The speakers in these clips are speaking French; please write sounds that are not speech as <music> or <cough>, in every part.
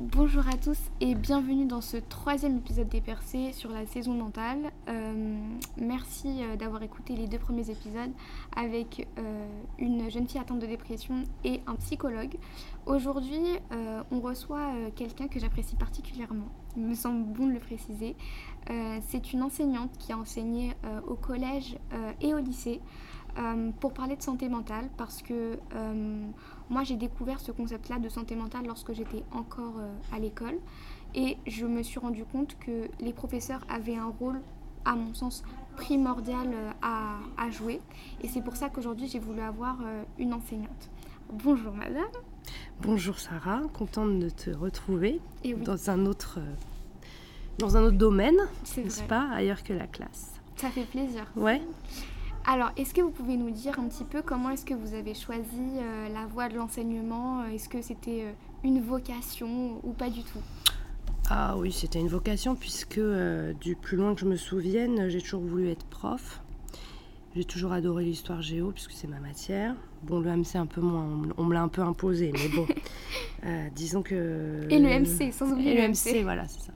Bonjour à tous et bienvenue dans ce troisième épisode des Percées sur la saison mentale. Euh, merci euh, d'avoir écouté les deux premiers épisodes avec euh, une jeune fille atteinte de dépression et un psychologue. Aujourd'hui, on reçoit quelqu'un que j'apprécie particulièrement. Il me semble bon de le préciser. C'est une enseignante qui a enseigné au collège et au lycée. Euh, pour parler de santé mentale parce que euh, moi j'ai découvert ce concept-là de santé mentale lorsque j'étais encore euh, à l'école et je me suis rendu compte que les professeurs avaient un rôle, à mon sens, primordial à, à jouer et c'est pour ça qu'aujourd'hui j'ai voulu avoir une enseignante. Bonjour madame. Bonjour Sarah, contente de te retrouver dans un autre dans un autre domaine, n'est-ce pas, ailleurs que la classe. Ça fait plaisir. Ouais. Alors, est-ce que vous pouvez nous dire un petit peu comment est-ce que vous avez choisi euh, la voie de l'enseignement? Est-ce que c'était euh, une vocation ou pas du tout? Ah oui, c'était une vocation puisque euh, du plus loin que je me souvienne, j'ai toujours voulu être prof. J'ai toujours adoré l'histoire géo puisque c'est ma matière. Bon, le MC un peu moins, on, me l'a un peu imposé, mais bon, <laughs> disons que... Et le MC, sans oublier le MC. voilà, c'est ça.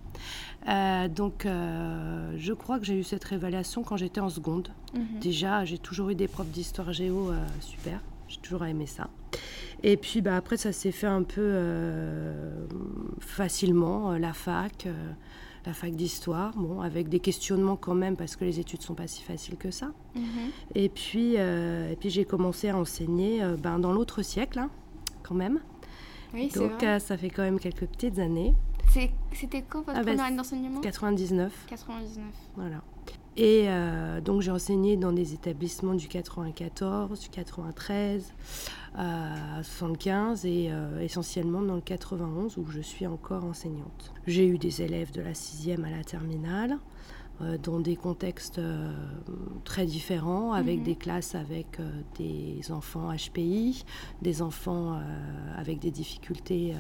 Euh, donc, euh, je crois que j'ai eu cette révélation quand j'étais en seconde. Mhm. Déjà, j'ai toujours eu des profs d'histoire géo euh, super. J'ai toujours aimé ça. Et puis, bah, après, ça s'est fait un peu facilement, la fac, la fac d'histoire, bon, avec des questionnements quand même, parce que les études sont pas si faciles que ça. Mhm. Et puis, et puis j'ai commencé à enseigner ben, dans l'autre siècle, hein, quand même. Oui, Donc, vrai. ça fait quand même quelques petites années. C'était quand votre ah bah, première année d'enseignement 99. 99. Voilà. Et euh, donc j'ai enseigné dans des établissements du 94, du 93, euh, 75 et euh, essentiellement dans le 91 où je suis encore enseignante. J'ai eu des élèves de la 6e à la terminale euh, dans des contextes très différents, avec mhm. des classes avec des enfants HPI, des enfants avec des difficultés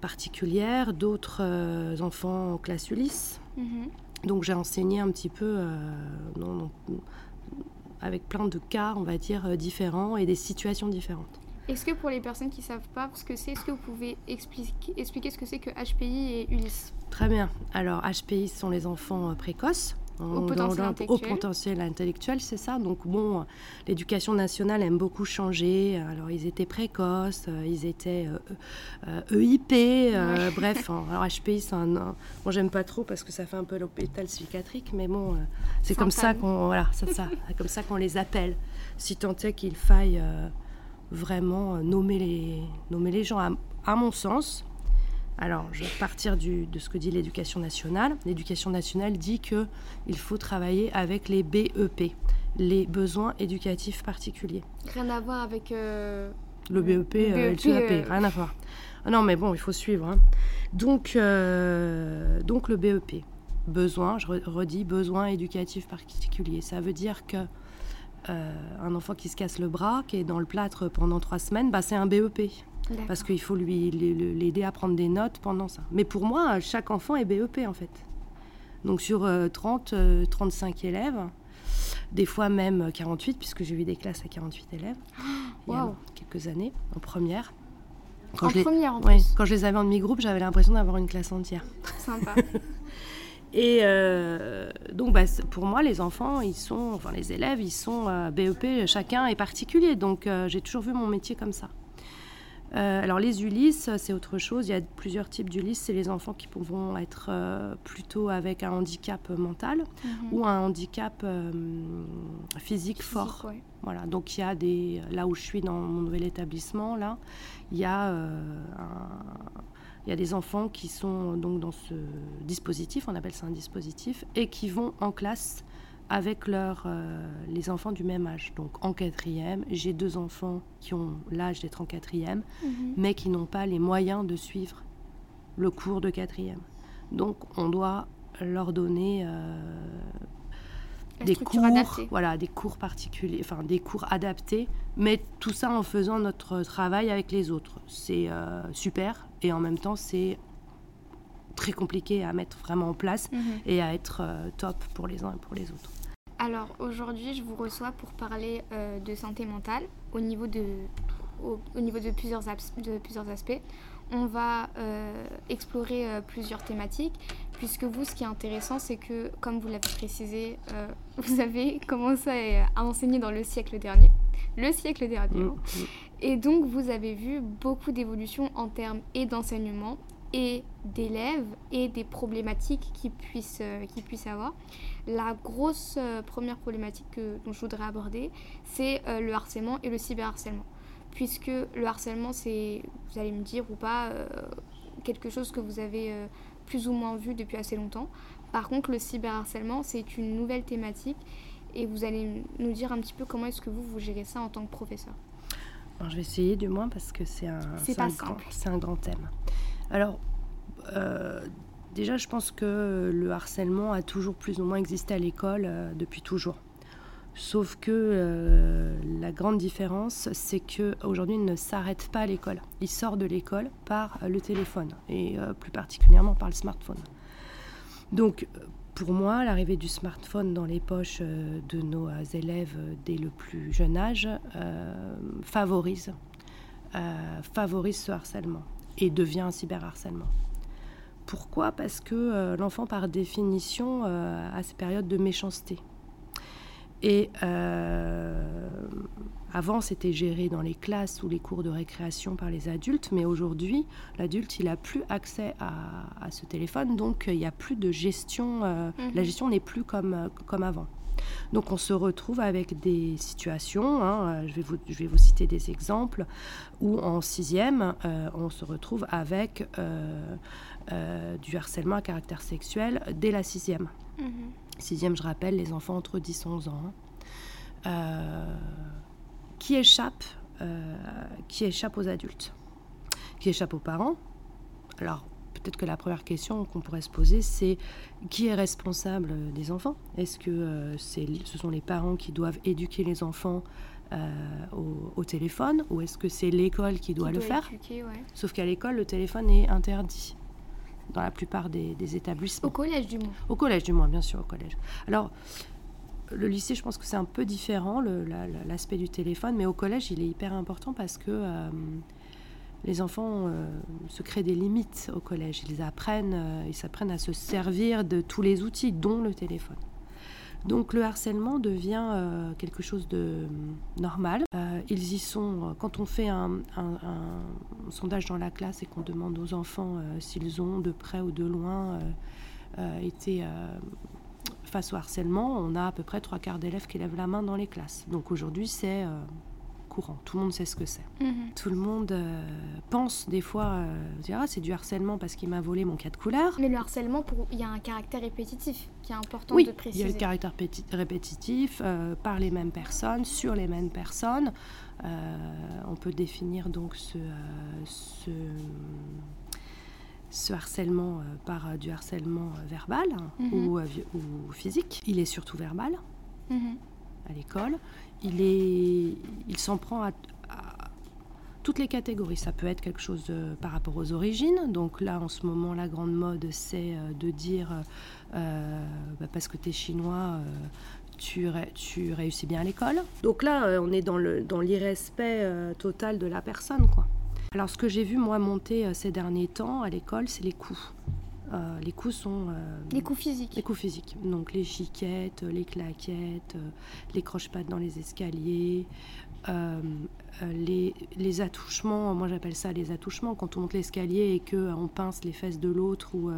particulières, d'autres euh, enfants en classe Ulysse. Mhm. Donc j'ai enseigné un petit peu euh, avec plein de cas, on va dire, différents et des situations différentes. Est-ce que pour les personnes qui ne savent pas ce que c'est, est-ce que vous pouvez expliquer, expliquer ce que c'est que HPI et Ulysse? Très bien. Alors HPI sont les enfants précoces au potentiel, intellectuel. au potentiel intellectuel, c'est ça. Donc bon, l'éducation nationale aime beaucoup changer. Alors ils étaient précoces, euh, ils étaient EIP, euh, euh, e bref. <laughs> alors HPI, c'est un, moi j'aime pas trop parce que ça fait un peu l'hôpital psychiatrique, mais bon, c'est comme ça qu'on, voilà, c'est ça, <laughs> comme ça qu'on les appelle. Si tant est qu'il faille vraiment nommer les, nommer les gens, à mon sens, alors, je vais partir de ce que dit l'éducation nationale. L'éducation nationale dit qu'il faut travailler avec les BEP, les besoins éducatifs particuliers. Rien à voir avec... Euh, le BEP, le CAP, euh. rien à voir. Ah non, mais bon, il faut suivre. Hein. Donc, euh, donc, le BEP, besoin, je redis, besoin éducatif particulier. Ça veut dire que un enfant qui se casse le bras, qui est dans le plâtre pendant trois semaines, bah, c'est un BEP parce qu'il faut lui l'aider à prendre des notes pendant ça. Mais pour moi, chaque enfant est BEP en fait. Donc sur 30, euh, 35 euh, élèves, des fois même 48, puisque j'ai eu des classes à 48 élèves <gasps> il y a quelques années, en première. Quand en je première en plus. Quand je les avais en demi-groupe, j'avais l'impression d'avoir une classe entière. <laughs> Sympa. <laughs> Et euh, donc, bah, pour moi, les enfants, ils sont, enfin les élèves, ils sont BEP, chacun est particulier. Donc, j'ai toujours vu mon métier comme ça. Euh, alors les Ulysses, c'est autre chose. Il y a plusieurs types d'Ulysses. C'est les enfants qui vont être euh, plutôt avec un handicap mental mhm. ou un handicap euh, physique, fort. Voilà. Donc il y a des là où je suis dans mon nouvel établissement là, il y a il y a des enfants qui sont donc dans ce dispositif, on appelle ça un dispositif, et qui vont en classe avec leur, euh, les enfants du même âge. Donc en quatrième, j'ai deux enfants qui ont l'âge d'être en quatrième, mhm. mais qui n'ont pas les moyens de suivre le cours de quatrième. Donc on doit leur donner euh, des cours, voilà, des cours particuliers, enfin des cours adaptés, mais tout ça en faisant notre travail avec les autres. C'est euh, super et en même temps c'est très compliqué à mettre vraiment en place mhm. et à être top pour les uns et pour les autres. Alors aujourd'hui, je vous reçois pour parler euh, de santé mentale au niveau de, au, niveau de plusieurs, de plusieurs aspects. on va euh, explorer euh, plusieurs thématiques, puisque vous, ce qui est intéressant, c'est que, comme vous l'avez précisé, <laughs> vous avez commencé à, enseigner dans le siècle dernier. Le siècle dernier. Mm, hein. mm. Et donc, vous avez vu beaucoup d'évolutions en termes et d'enseignement, et d'élèves, et des problématiques qu'ils puissent, qu'ils puissent avoir. La grosse euh, première problématique que, dont je voudrais aborder, c'est euh, le harcèlement et le cyberharcèlement. Puisque le harcèlement, c'est, vous allez me dire ou pas, euh, quelque chose que vous avez plus ou moins vu depuis assez longtemps. Par contre, le cyberharcèlement, c'est une nouvelle thématique et vous allez nous dire un petit peu comment est-ce que vous, vous gérez ça en tant que professeur. Alors, je vais essayer du moins parce que c'est un, C'est un grand, un grand thème. Alors, euh, déjà, je pense que le harcèlement a toujours plus ou moins existé à l'école euh, depuis toujours. Sauf que euh, la grande différence, c'est que aujourd'hui, il ne s'arrête pas à l'école. Il sort de l'école par le téléphone et euh, plus particulièrement par le smartphone. Donc, pour moi, l'arrivée du smartphone dans les poches de nos élèves dès le plus jeune âge favorise, favorise ce harcèlement et devient un cyberharcèlement. Pourquoi Parce que euh, l'enfant, par définition, euh, a ces périodes de méchanceté. Et euh, avant, c'était géré dans les classes ou les cours de récréation par les adultes, mais aujourd'hui, l'adulte, il n'a plus accès à, à ce téléphone, donc il n'y a plus de gestion. euh, Mhm. La gestion n'est plus comme, comme avant. Donc on se retrouve avec des situations, hein, euh, je, vais vous, je vais vous citer des exemples, où en sixième, euh, on se retrouve avec euh, euh, du harcèlement à caractère sexuel dès la sixième. Sixième, je rappelle, les enfants entre 10 et 11 ans. hein. Qui échappe euh, Qui échappe aux adultes Qui échappe aux parents Alors, peut-être que la première question qu'on pourrait se poser, c'est qui est responsable euh, des enfants? Est-ce que euh, ce sont les parents qui doivent éduquer les enfants euh, au, au téléphone? Ou est-ce que c'est l'école qui doit Qui le faire? éduquer, ouais. Sauf qu'à l'école, le téléphone est interdit dans la plupart des, des établissements. Au collège, du moins. Au collège, du moins, bien sûr, au collège. Alors, le lycée, je pense que c'est un peu différent, la- l'aspect du téléphone, mais au collège, il est hyper important parce que euh, les enfants euh, se créent des limites au collège. Ils apprennent, euh, ils s'apprennent à se servir de tous les outils, dont le téléphone. Donc le harcèlement devient euh, quelque chose de euh, normal. Ils y sont, quand on fait un, un- sondage dans la classe et qu'on demande aux enfants s'ils ont de près ou de loin été face au harcèlement, on a à peu près trois quarts d'élèves qui lèvent la main dans les classes. Donc aujourd'hui c'est courant, tout le monde sait ce que c'est. Mhm. Tout le monde euh, pense des fois, euh, ah c'est du harcèlement parce qu'il m'a volé mon cas de couleur. Mais le harcèlement, il y a un caractère répétitif qui est important Oui, de il y préciser. a le caractère péti- répétitif euh, par les mêmes personnes, sur les mêmes personnes. On peut définir donc ce, ce, ce harcèlement euh, par euh, du harcèlement euh, verbal Mhm. ou physique. Il est surtout verbal Mhm. À l'école. Il, est, il s'en prend à, toutes les catégories. Ça peut être quelque chose euh, par rapport aux origines. Donc là, en ce moment, la grande mode, c'est euh, de dire euh, euh, bah, parce que tu es chinois, tu, tu réussis bien à l'école. Donc là, on est dans, le, dans l'irrespect total de la personne. Alors, ce que j'ai vu, moi, monter ces derniers temps à l'école, c'est les coups. Euh, les coups sont... euh, Les coups physiques. les coups physiques, donc les chiquettes, les claquettes, euh, les croche-pattes dans les escaliers, les, les attouchements, moi j'appelle ça les attouchements, quand on monte l'escalier et qu'on pince les fesses de l'autre ou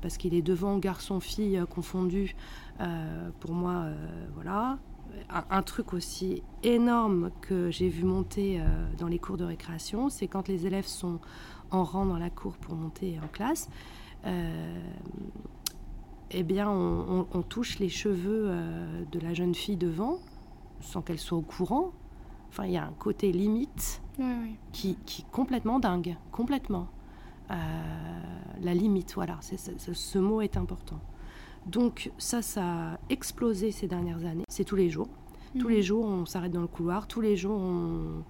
parce qu'il est devant garçon-fille confondu, pour moi, voilà. Un, un truc aussi énorme que j'ai vu monter dans les cours de récréation, c'est quand les élèves sont en rang dans la cour pour monter en classe. euh, eh bien, on, on- on touche les cheveux euh, de la jeune fille devant, sans qu'elle soit au courant. Enfin, il y a un côté limite Oui, oui. qui, qui est complètement dingue, complètement. Euh, la limite, voilà, ce mot est important. Donc ça, ça a explosé ces dernières années. C'est tous les jours. Tous Mhm. les jours, on s'arrête dans le couloir. Tous les jours, on,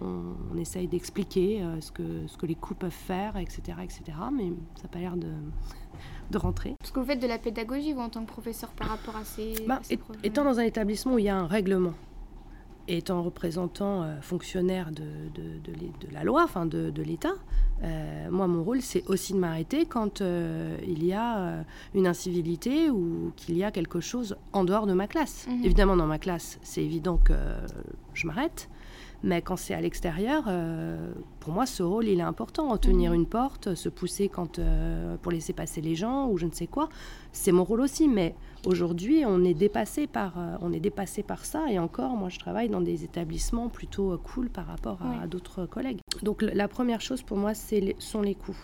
on- on essaye d'expliquer euh, ce, que, ce que les coups peuvent faire, etc. etc. mais ça n'a pas l'air de, de rentrer. Parce que vous faites de la pédagogie, vous, en tant que professeur, par rapport à ces. Bah, à ces et- problèmes. étant dans un établissement où il y a un règlement étant représentant euh, fonctionnaire de, de, de, la loi, enfin de, l'État, euh, moi, mon rôle, c'est aussi de m'arrêter quand euh, il y a une incivilité ou qu'il y a quelque chose en dehors de ma classe. Mhm. Évidemment, dans ma classe, c'est évident que je m'arrête. Mais quand c'est à l'extérieur, euh, pour moi, ce rôle, il est important. Tenir mhm. une porte, se pousser quand, euh, pour laisser passer les gens ou je ne sais quoi, c'est mon rôle aussi. Mais aujourd'hui, on est dépassé par, euh, on est dépassé par ça. Et encore, moi, je travaille dans des établissements plutôt cool par rapport à, d'autres collègues. Donc, la première chose pour moi, c'est sont les coûts.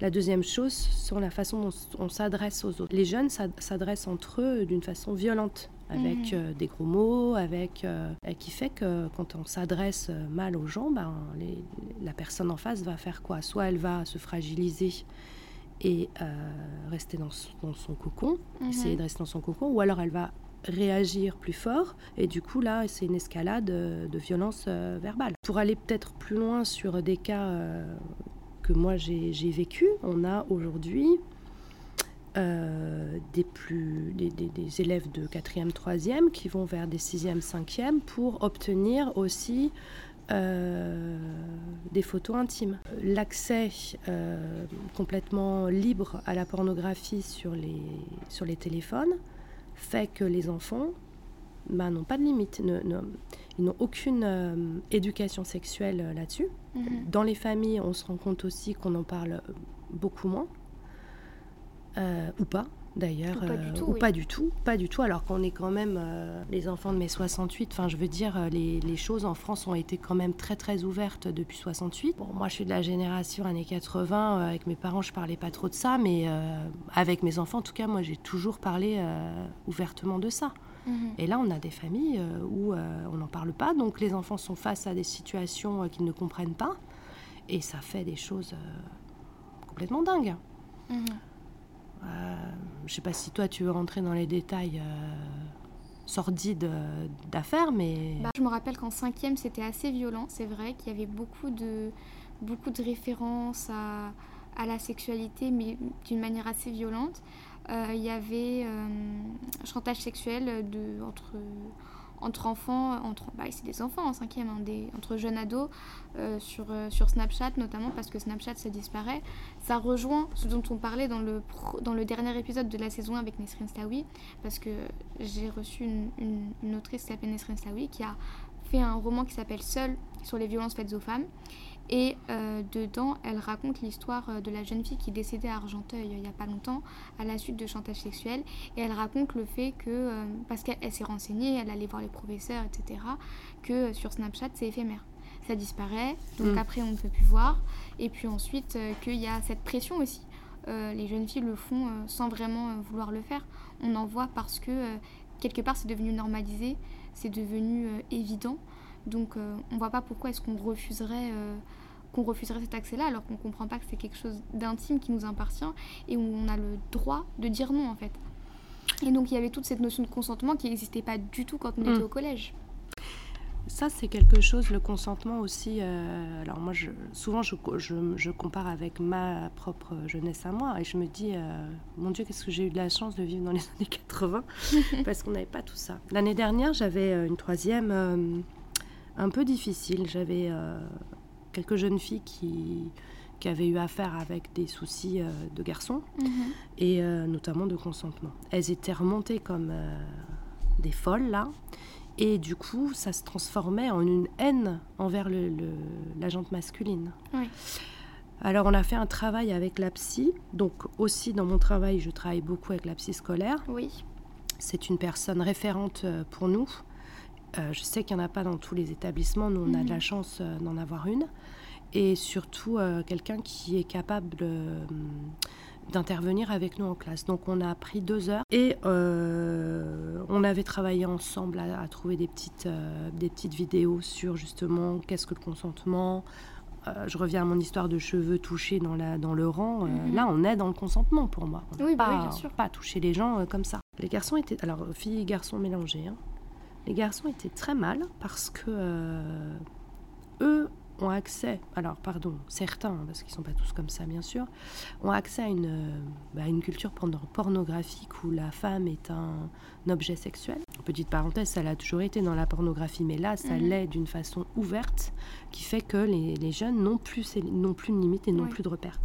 La deuxième chose, c'est la façon dont on s'adresse aux autres. Les jeunes s'adressent entre eux d'une façon violente avec mhm. euh, des gros mots, avec euh, qui fait que quand on s'adresse euh, mal aux gens, ben, la personne en face va faire quoi? Soit elle va se fragiliser et rester dans, son cocon, mhm. essayer de rester dans son cocon, ou alors elle va réagir plus fort et du coup là c'est une escalade de violence verbale. Pour aller peut-être plus loin sur des cas que moi j'ai vécu, on a aujourd'hui euh, des, plus, des, des, élèves de 4e, 3e qui vont vers des 6e, 5e pour obtenir aussi euh, des photos intimes. L'accès euh, complètement libre à la pornographie sur les, sur les téléphones fait que les enfants bah, n'ont pas de limite, ne, ils n'ont aucune éducation sexuelle là-dessus. Mhm. Dans les familles, on se rend compte aussi qu'on en parle beaucoup moins. Euh, ou pas d'ailleurs, ou, pas, du tout, pas du tout, alors qu'on est quand même euh, les enfants de mai 68, enfin je veux dire, euh, les, les, choses en France ont été quand même très très ouvertes depuis 68. Bon, moi je suis de la génération années 80, avec mes parents je parlais pas trop de ça, mais avec mes enfants en tout cas, moi j'ai toujours parlé ouvertement de ça. Mhm. Et là on a des familles où on n'en parle pas, donc les enfants sont face à des situations qu'ils ne comprennent pas, et ça fait des choses complètement dingues. Mhm. Euh, je sais pas si toi tu veux rentrer dans les détails euh, sordides d'affaires, mais... Bah, je me rappelle qu'en cinquième, c'était assez violent. C'est vrai qu'il y avait beaucoup de, beaucoup de références à, la sexualité, mais d'une manière assez violente. Euh, il y avait chantage sexuel de, entre entre enfants, entre, bah, c'est des enfants en cinquième, hein, des, entre jeunes ados, euh, sur, euh, sur Snapchat notamment, parce que Snapchat ça disparaît. Ça rejoint ce dont on parlait dans le, dans le dernier épisode de la saison avec Nesrin Slaoui, parce que j'ai reçu une, une, autrice qui s'appelle Nesrin Slaoui, qui a fait un roman qui s'appelle Seul sur les violences faites aux femmes. Et euh, dedans, elle raconte l'histoire euh, de la jeune fille qui est décédée à Argenteuil il n'y a pas longtemps à la suite de chantage sexuel. Et elle raconte le fait que, euh, parce qu'elle s'est renseignée, elle allait voir les professeurs, etc., que sur Snapchat, c'est éphémère. Ça disparaît, donc mm. après on ne peut plus voir. Et puis ensuite, qu'il y a cette pression aussi. les jeunes filles le font sans vraiment vouloir le faire. On en voit parce que quelque part c'est devenu normalisé, c'est devenu évident. Donc euh, on ne voit pas pourquoi est-ce qu'on refuserait, euh, qu'on refuserait cet accès-là alors qu'on ne comprend pas que c'est quelque chose d'intime qui nous appartient et où on a le droit de dire non en fait. Et donc il y avait toute cette notion de consentement qui n'existait pas du tout quand on était mm. au collège. Ça, c'est quelque chose, le consentement aussi. Euh, alors, moi, je, souvent, je, je, compare avec ma propre jeunesse à moi et je me dis, mon Dieu, qu'est-ce que j'ai eu de la chance de vivre dans les <laughs> années 80 <laughs> parce qu'on n'avait pas tout ça. L'année dernière, j'avais une troisième un peu difficile. J'avais euh, quelques jeunes filles qui, qui avaient eu affaire avec des soucis euh, de garçons mhm. et euh, notamment de consentement. Elles étaient remontées comme des folles là. Et du coup, ça se transformait en une haine envers le, la jante masculine. Alors, on a fait un travail avec la psy. Donc, aussi dans mon travail, je travaille beaucoup avec la psy scolaire. Oui. C'est une personne référente pour nous. Euh, je sais qu'il n'y en a pas dans tous les établissements. Nous, on a de la mhm. chance euh, d'en avoir une. Et surtout, euh, quelqu'un qui est capable d'intervenir avec nous en classe. Donc, on a pris deux heures et on avait travaillé ensemble à, trouver des petites, des petites vidéos sur justement qu'est-ce que le consentement. je reviens à mon histoire de cheveux touchés dans, la, dans le rang. Mhm. Là, on est dans le consentement pour moi. oui, bah pas, bien sûr. Pas toucher les gens comme ça. Les garçons étaient. Alors, filles et garçons mélangés. Hein. Les garçons étaient très mal parce que euh, eux ont accès, alors pardon, certains, hein, parce qu'ils ne sont pas tous comme ça bien sûr, ont accès à une, euh, bah, une culture pornographique où la femme est un, objet sexuel. Petite parenthèse, ça l'a toujours été dans la pornographie, mais là, ça mhm. l'est d'une façon ouverte, qui fait que les, jeunes n'ont plus, n'ont plus de limites et n'ont plus de repères.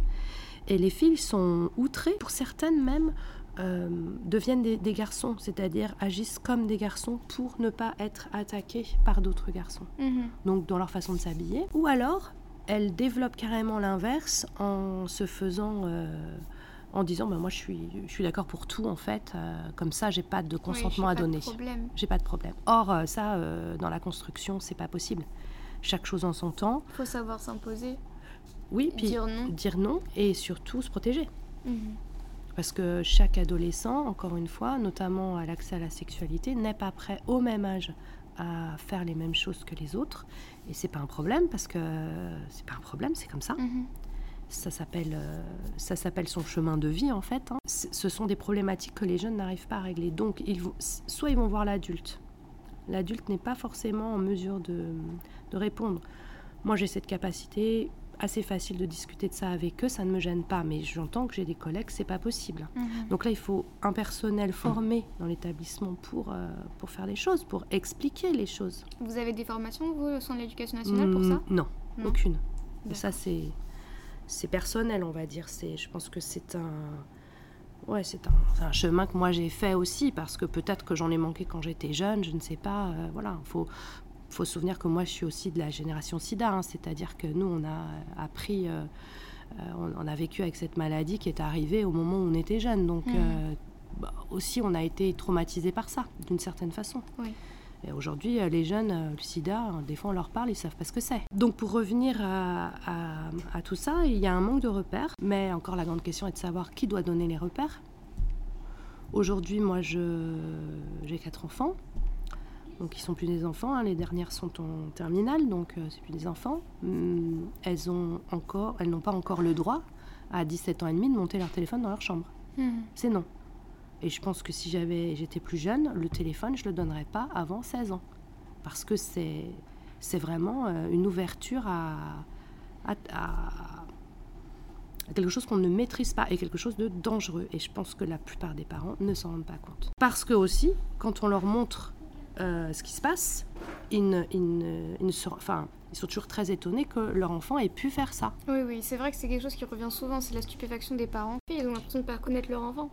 Et les filles sont outrées, pour certaines même, euh, deviennent des, garçons, c'est-à-dire agissent comme des garçons pour ne pas être attaquées par d'autres garçons. Mhm. Donc dans leur façon de s'habiller. Ou alors, elles développent carrément l'inverse en se faisant... Euh, en disant bah, moi je suis, je suis d'accord pour tout en fait, euh, comme ça j'ai pas de consentement à donner. J'ai pas de problème. Or ça dans la construction c'est pas possible. Chaque chose en son temps. Il faut savoir s'imposer. Oui, puis dire non. dire non et surtout se protéger. Mhm. Parce que chaque adolescent, encore une fois, notamment à l'accès à la sexualité, n'est pas prêt au même âge à faire les mêmes choses que les autres. Et c'est pas un problème parce que c'est pas un problème, c'est comme ça. Mhm. Ça s'appelle, euh, ça s'appelle son chemin de vie en fait. Hein. Ce sont des problématiques que les jeunes n'arrivent pas à régler. Donc, ils soit ils vont voir l'adulte. L'adulte n'est pas forcément en mesure de, de répondre. Moi, j'ai cette capacité assez facile de discuter de ça avec eux, ça ne me gêne pas, mais j'entends que j'ai des collègues, c'est pas possible. Mhm. Donc là, il faut un personnel formé dans l'établissement pour, euh, pour faire les choses, pour expliquer les choses. Vous avez des formations, vous, au sein de l'éducation nationale, pour ça? mm, non, aucune. Ça, c'est, c'est personnel, on va dire. C'est, je pense que c'est un... Ouais, c'est un, un, chemin que moi j'ai fait aussi parce que peut-être que j'en ai manqué quand j'étais jeune, je ne sais pas. Euh, voilà, faut il faut se souvenir que moi, je suis aussi de la génération sida, hein. c'est-à-dire que nous, on a appris, euh, euh, on, a vécu avec cette maladie qui est arrivée au moment où on était jeune. Donc, mmh. euh, bah, aussi, on a été traumatisé par ça, d'une certaine façon. Et aujourd'hui, les jeunes, le sida, des fois, on leur parle, ils savent pas ce que c'est. Donc, pour revenir à, à, tout ça, il y a un manque de repères, mais encore la grande question est de savoir qui doit donner les repères. Aujourd'hui, moi, j'ai quatre enfants. Donc ils sont plus des enfants, hein. les dernières sont en terminale, donc euh, c'est plus des enfants. Hum, elles ont encore, elles n'ont pas encore le droit à 17 ans et demi de monter leur téléphone dans leur chambre. Hmm. C'est non. Et je pense que si j'avais, j'étais plus jeune, le téléphone, je le donnerais pas avant 16 ans, parce que c'est c'est vraiment euh, une ouverture à, à, à quelque chose qu'on ne maîtrise pas et quelque chose de dangereux. Et je pense que la plupart des parents ne s'en rendent pas compte. Parce que aussi, quand on leur montre euh, ce qui se passe, ils, sont, enfin, ils sont toujours très étonnés que leur enfant ait pu faire ça. Oui, oui, c'est vrai que c'est quelque chose qui revient souvent, c'est la stupéfaction des parents. Ils ont l'impression de ne pas connaître leur enfant.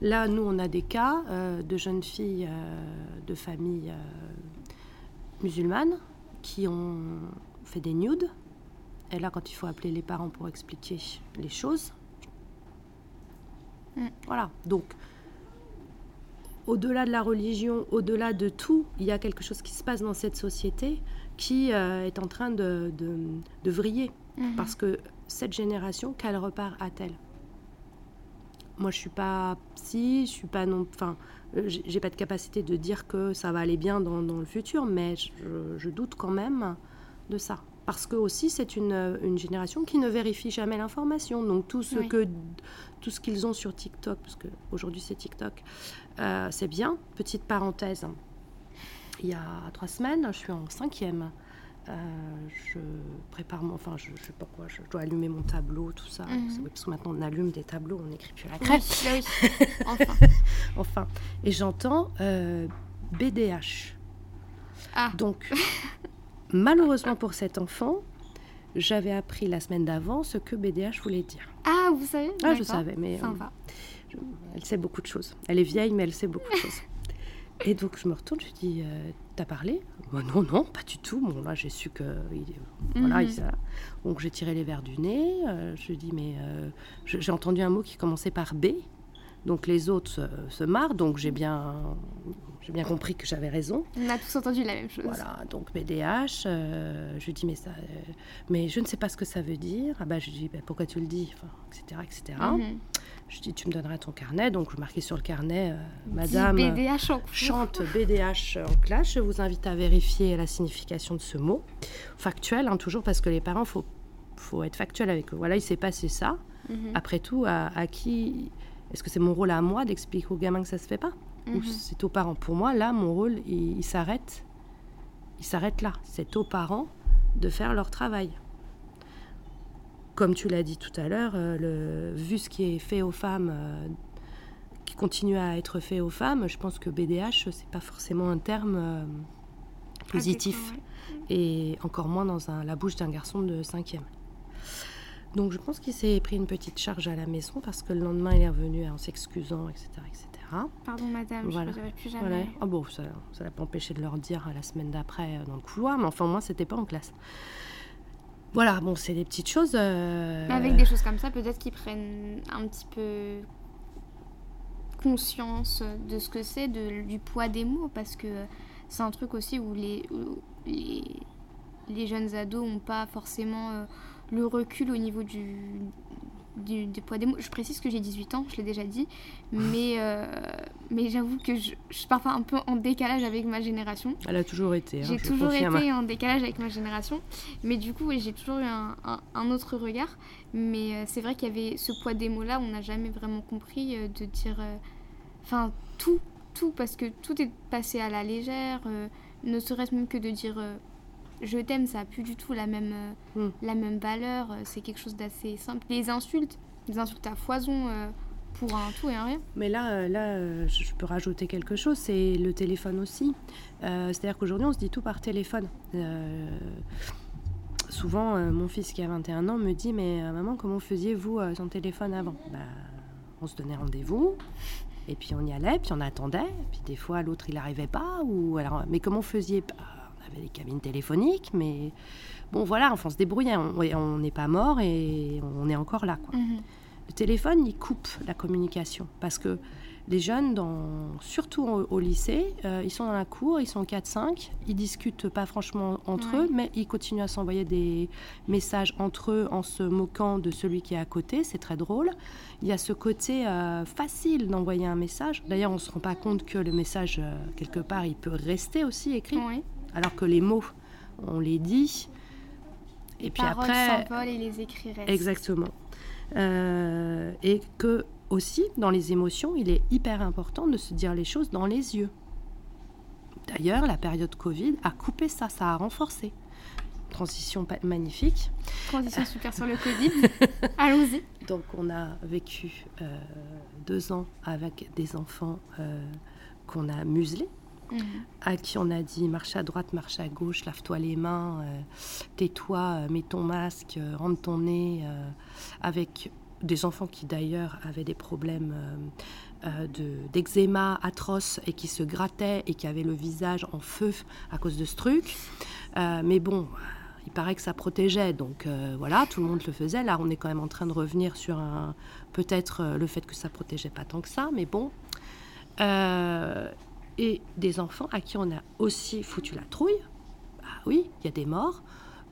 Là, nous, on a des cas euh, de jeunes filles euh, de familles musulmanes qui ont fait des nudes. Et là, quand il faut appeler les parents pour expliquer les choses, mm. voilà. Donc, au-delà de la religion, au-delà de tout, il y a quelque chose qui se passe dans cette société qui euh, est en train de, de, vriller. Mhm. Parce que cette génération, quel repart a-t-elle Moi, je suis pas psy, je suis pas non, enfin, euh, j'ai pas de capacité de dire que ça va aller bien dans, dans le futur, mais je, doute quand même de ça parce que aussi c'est une, une, génération qui ne vérifie jamais l'information. Donc tout ce que tout ce qu'ils ont sur TikTok, parce qu'aujourd'hui c'est TikTok, euh, c'est bien. Petite parenthèse, il y a trois semaines, je suis en cinquième. Euh, je prépare mon, enfin, je, je sais pas quoi, je dois allumer mon tableau, tout ça. Mhm. Parce que maintenant on allume des tableaux, on n'écrit plus à la crête. Oui, <laughs> enfin. enfin. Et j'entends BDH. Euh, ah. Donc, <laughs> malheureusement pour cet enfant, j'avais appris la semaine d'avant ce que BDH voulait dire. Ah, vous savez? Ah, je savais, mais elle sait beaucoup de choses. Elle est vieille, mais elle sait beaucoup de <laughs> choses. Et donc je me retourne, je lui dis euh, T'as parlé? Bah, Non, non, pas du tout. Bon, là, j'ai su que. voilà, mhm. Donc j'ai tiré les verres du nez. Euh, je lui dis Mais euh, j'ai entendu un mot qui commençait par B. Donc les autres se, marrent, donc j'ai bien, j'ai bien compris que j'avais raison. On a tous entendu la même chose. Voilà, donc BDH, je lui dis mais ça, mais je ne sais pas ce que ça veut dire. Ah bah je lui dis bah, pourquoi tu le dis, enfin, etc. etc. Je dis, tu me donneras ton carnet. Donc, je marquais sur le carnet, euh, Madame BDH en chante BDH en classe. Je vous invite à vérifier la signification de ce mot. Factuel, hein, toujours parce que les parents, il faut, faut être factuel avec eux. Voilà, il s'est passé ça. Mhm. Après tout, à, qui Est-ce que c'est mon rôle à moi d'expliquer aux gamins que ça se fait pas? Ou mhm. c'est aux parents? Pour moi, là, mon rôle, il, il s'arrête. Il s'arrête là. C'est aux parents de faire leur travail. Comme tu l'as dit tout à l'heure, le, vu ce qui est fait aux femmes, qui continue à être fait aux femmes, je pense que BDH, c'est pas forcément un terme positif. Et encore moins dans la bouche d'un garçon de cinquième. Donc je pense qu'il s'est pris une petite charge à la maison parce que le lendemain il est revenu en s'excusant, etc., etc. Pardon madame, je ne dirai plus jamais. Voilà. Ah bon, ça ne l'a pas empêché de leur dire la semaine d'après euh, dans le couloir, mais enfin moi c'était pas en classe. Voilà, bon, c'est des petites choses. Euh, avec des choses comme ça, peut-être qu'ils prennent un petit peu conscience de ce que c'est, du poids des mots, parce que c'est un truc aussi où les, les, les, jeunes ados n'ont pas forcément euh, le recul au niveau du, du, poids des mots. Je précise que j'ai 18 ans, je l'ai déjà dit, mais, euh, mais j'avoue que je, je, suis parfois un peu en décalage avec ma génération. Elle a toujours été. Hein, j'ai toujours été en décalage avec ma génération, mais du coup, j'ai toujours eu un, un, autre regard. Mais euh, c'est vrai qu'il y avait ce poids des mots-là, on n'a jamais vraiment compris de dire. Enfin, tout, tout, parce que tout est passé à la légère, ne serait-ce même que de dire je t'aime, ça n'a plus du tout la même, euh, hmm. la même valeur. Euh, c'est quelque chose d'assez simple. Les insultes, des insultes à foison euh, pour un tout et un rien. Mais là, là je peux rajouter quelque chose, c'est le téléphone aussi. C'est-à-dire qu'aujourd'hui, on se dit tout par téléphone. souvent, mon fils qui a 21 ans me dit Mais maman, comment faisiez-vous son téléphone avant? Bah, On se donnait rendez-vous. Et puis on y allait, puis on attendait, puis des fois l'autre il n'arrivait pas, ou alors, mais comment faisiez avait des cabines téléphoniques, mais bon, voilà, enfin, on se débrouillait. On n'est pas mort et on est encore là. Quoi. Mhm. Le téléphone, il coupe la communication parce que les jeunes, dans, surtout au, lycée, euh, ils sont dans la cour, ils sont 4-5, ils discutent pas franchement entre eux, mais ils continuent à s'envoyer des messages entre eux en se moquant de celui qui est à côté, c'est très drôle. Il y a ce côté euh, facile d'envoyer un message. D'ailleurs, on ne se rend pas compte que le message, euh, quelque part, il peut rester aussi écrit. Alors que les mots, on les dit. et puis après, et les écrits Exactement. Euh, et que aussi, dans les émotions, il est hyper important de se dire les choses dans les yeux. D'ailleurs, la période Covid a coupé ça, ça a renforcé. Transition magnifique. Transition <laughs> super sur le Covid. Allons-y. Donc, on a vécu euh, deux ans avec des enfants euh, qu'on a muselés, à qui on a dit marche à droite, marche à gauche, lave-toi les mains, euh, tais-toi, euh, mets ton masque, euh, rentre ton nez, avec des enfants qui d'ailleurs avaient des problèmes d'eczéma atroce et qui se grattaient et qui avaient le visage en feu à cause de ce truc. mais bon, il paraît que ça protégeait, donc voilà, tout le monde le faisait. Là, on est quand même en train de revenir sur peut-être le fait que ça protégeait pas tant que ça, mais bon et des enfants à qui on a aussi foutu la trouille. Ah oui, il y a des morts.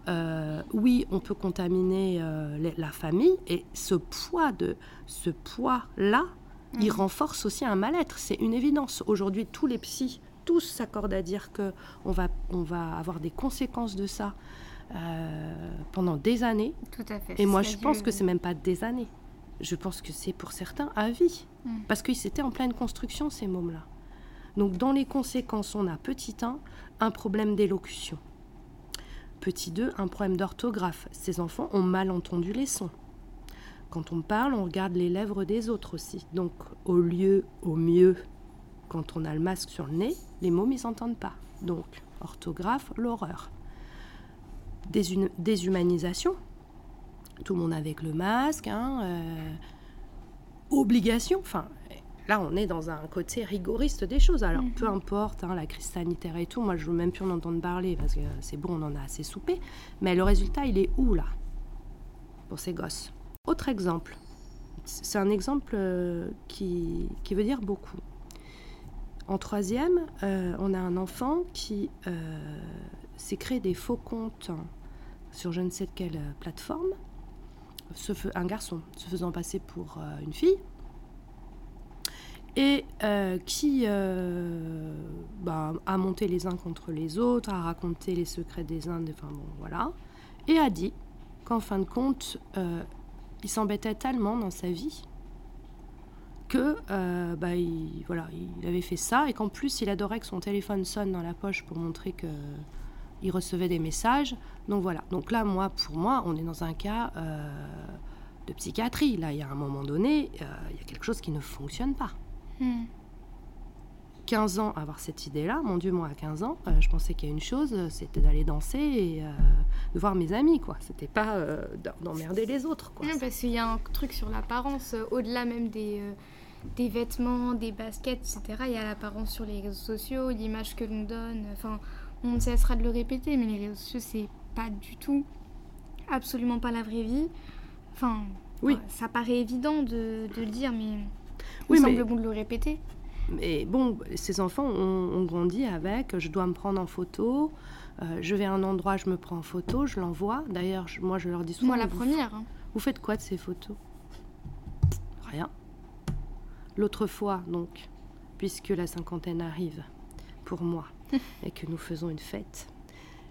Euh, oui, on peut contaminer euh, la famille et ce poids de ce poids là, il mhm. renforce aussi un mal-être. C'est une évidence. Aujourd'hui, tous les psys, tous s'accordent à dire que on va on va avoir des conséquences de ça euh, pendant des années. Tout à fait. Et moi, je pense que c'est même pas des années. Je pense que c'est pour certains à vie, mm. parce qu'ils étaient en pleine construction ces mômes-là. Donc dans les conséquences, on a petit 1, un problème d'élocution. Petit 2, un problème d'orthographe. Ces enfants ont mal entendu les sons. Quand on parle, on regarde les lèvres des autres aussi. Donc au lieu, au mieux, quand on a le masque sur le nez, les mots ils n'entendent pas. Donc orthographe, l'horreur. déshumanisation. Tout le monde avec le masque. Hein, euh, obligation. Enfin, Là, on est dans un côté rigoriste des choses. Alors, mhm. peu importe hein, la crise sanitaire et tout, moi, je veux même plus en entendre parler parce que c'est bon, on en a assez soupé. Mais le résultat, il est où, là Pour ces gosses? Autre exemple. C'est un exemple euh, qui, qui, veut dire beaucoup. En troisième, euh, on a un enfant qui euh, s'est créé des faux comptes sur je ne sais quelle plateforme. un garçon se faisant passer pour une fille et euh, qui euh, bah, a monté les uns contre les autres, a raconté les secrets des uns, enfin bon, voilà, et a dit qu'en fin de compte, euh, il s'embêtait tellement dans sa vie que bah, il, voilà, il avait fait ça et qu'en plus il adorait que son téléphone sonne dans la poche pour montrer que ils recevaient des messages. Donc voilà. Donc là, moi, pour moi, on est dans un cas de psychiatrie. Là, il y a un moment donné, il y a quelque chose qui ne fonctionne pas. Hmm. 15 ans avoir cette idée-là. Mon Dieu, moi, à 15 ans, euh, je pensais qu'il y a une chose, euh, c'était d'aller danser et euh, de voir mes amis, quoi. C'était pas d'emmerder les autres, quoi. parce qu'il y a un truc sur l'apparence, au-delà même des, des vêtements, des baskets, etc. Il y a l'apparence sur les réseaux sociaux, l'image que l'on donne. Enfin, on ne cessera de le répéter, mais les réseaux sociaux, c'est pas du tout, absolument pas la vraie vie. Enfin, oui. ça paraît évident de, de le dire, mais il semble bon de le répéter. Mais bon, ces enfants ont, grandi avec je dois me prendre en photo, euh, je vais à un endroit, je me prends en photo, je l'envoie. D'ailleurs, moi je leur dis souvent. Moi la première. Hein. Vous faites quoi de ces photos? Rien. L'autre fois, donc, puisque la cinquantaine arrive pour moi <laughs> et que nous faisons une fête,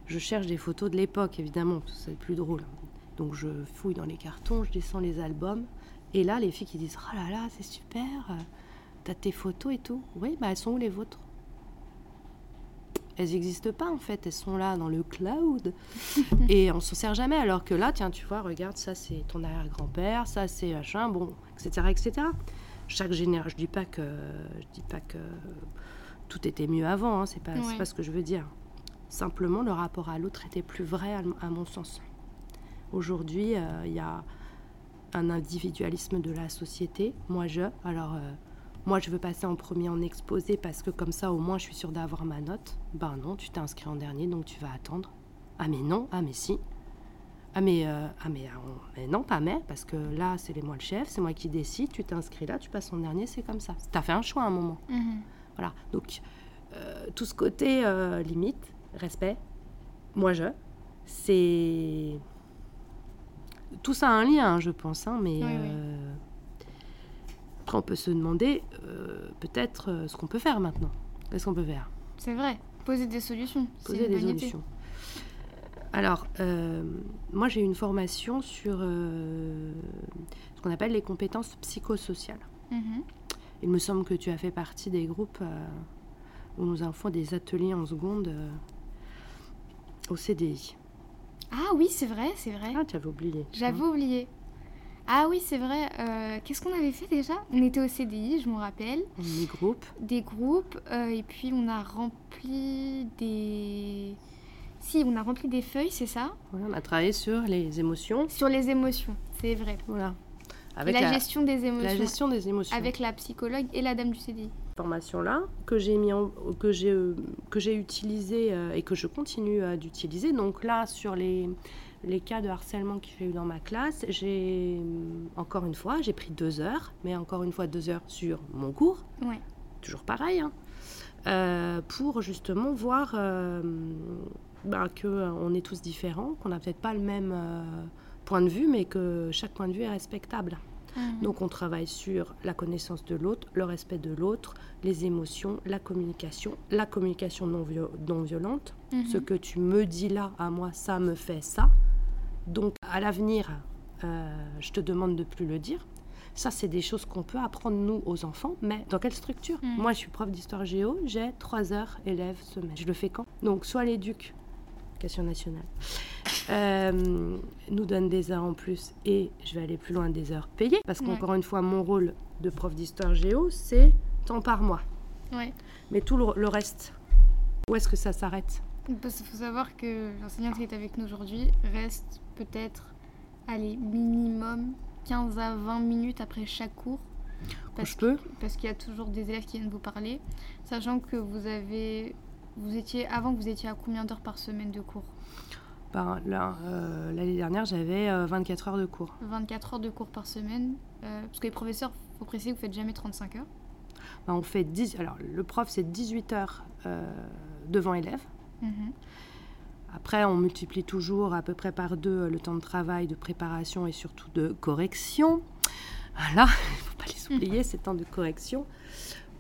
je cherche des photos de l'époque, évidemment, c'est plus drôle. Donc je fouille dans les cartons, je descends les albums. Et là, les filles qui disent Oh là là, c'est super T'as tes photos et tout Oui, bah elles sont où les vôtres? Elles n'existent pas en fait, elles sont là dans le cloud. <laughs> et on s'en sert jamais. Alors que là, tiens, tu vois, regarde, ça c'est ton arrière-grand-père, ça c'est machin, bon, etc. etc. Chaque génération, je dis pas que je dis pas que tout était mieux avant, hein, c'est pas, pas ce que je veux dire. Simplement, le rapport à l'autre était plus vrai à, mon sens. Aujourd'hui, euh, il y a un individualisme de la société. Moi, je. Alors, euh, moi je veux passer en premier en exposé parce que comme ça au moins je suis sûre d'avoir ma note. Ben non, tu t'es inscrit en dernier donc tu vas attendre. Ah mais non, ah mais si. Ah mais, euh, ah mais, euh, mais, non, pas mais, parce que là c'est moi le chef, c'est moi qui décide, tu t'inscris là, tu passes en dernier, c'est comme ça. Tu as fait un choix à un moment. Mhm. Voilà, donc euh, tout ce côté limite, respect, moi je, c'est... Tout ça a un lien, je pense, hein, mais... Après, on peut se demander euh, peut-être euh, ce qu'on peut faire maintenant. Qu'est-ce qu'on peut faire? C'est vrai, poser des solutions. Poser des solutions. Alors, euh, moi j'ai une formation sur ce qu'on appelle les compétences psychosociales. Mhm. Il me semble que tu as fait partie des groupes où nous avons des ateliers en seconde au CDI. Ah oui, c'est vrai, c'est vrai. Ah, tu avais oublié. J'avais oublié. Ah oui, c'est vrai. Euh, qu'est-ce qu'on avait fait déjà? On était au CDI, je me rappelle. Des groupes. Des groupes. Euh, et puis on a rempli des... Si, on a rempli des feuilles, c'est ça? Oui, on a travaillé sur les émotions. Sur les émotions, c'est vrai. Voilà. Avec la, gestion des émotions. La gestion des émotions. Avec la psychologue et la dame du CDI. Formation là que j'ai mis que j'ai euh, que j'ai utilisé et que je continue d'utiliser. Donc là sur les les cas de harcèlement y a eu dans ma classe, j'ai encore une fois, j'ai pris deux heures, mais encore une fois deux heures sur mon cours. Toujours pareil, hein. euh, pour justement voir euh, bah, qu'on euh, est tous différents, qu'on n'a peut-être pas le même point de vue, mais que chaque point de vue est respectable. Mhm. Donc on travaille sur la connaissance de l'autre, le respect de l'autre, les émotions, la communication, la communication non, violente. Mhm. Ce que tu me dis là à moi, ça me fait ça. Donc à l'avenir, euh, je te demande de plus le dire. Ça, c'est des choses qu'on peut apprendre nous aux enfants, mais dans quelle structure? Mm. Moi, je suis prof d'histoire géo, j'ai trois heures élèves semaine. Je le fais quand? Donc, soit l'éduc, éducation nationale, euh, nous donne des heures en plus et je vais aller plus loin des heures payées, parce qu'encore une fois, mon rôle de prof d'histoire géo, c'est temps par mois. Mais tout le reste, où est-ce que ça s'arrête? Parce qu'il faut savoir que l'enseignant qui est avec nous aujourd'hui reste peut-être, allez, minimum 15 à 20 minutes après chaque cours. Parce, parce qu'il y a toujours des élèves qui viennent vous parler, sachant que vous avez, vous étiez avant vous étiez à combien d'heures par semaine de cours ben, euh, L'année dernière, j'avais 24 euh, heures de cours. 24 heures de cours par semaine. Euh, parce que les professeurs, il faut préciser que vous faites jamais 35 heures. Ben, on fait 10, alors, le prof, c'est 18 heures devant élèves. Mhm. Après, on multiplie toujours à peu près par deux le temps de travail, de préparation et surtout de correction. Voilà, il <laughs> ne faut pas les oublier, <laughs> ces temps de correction.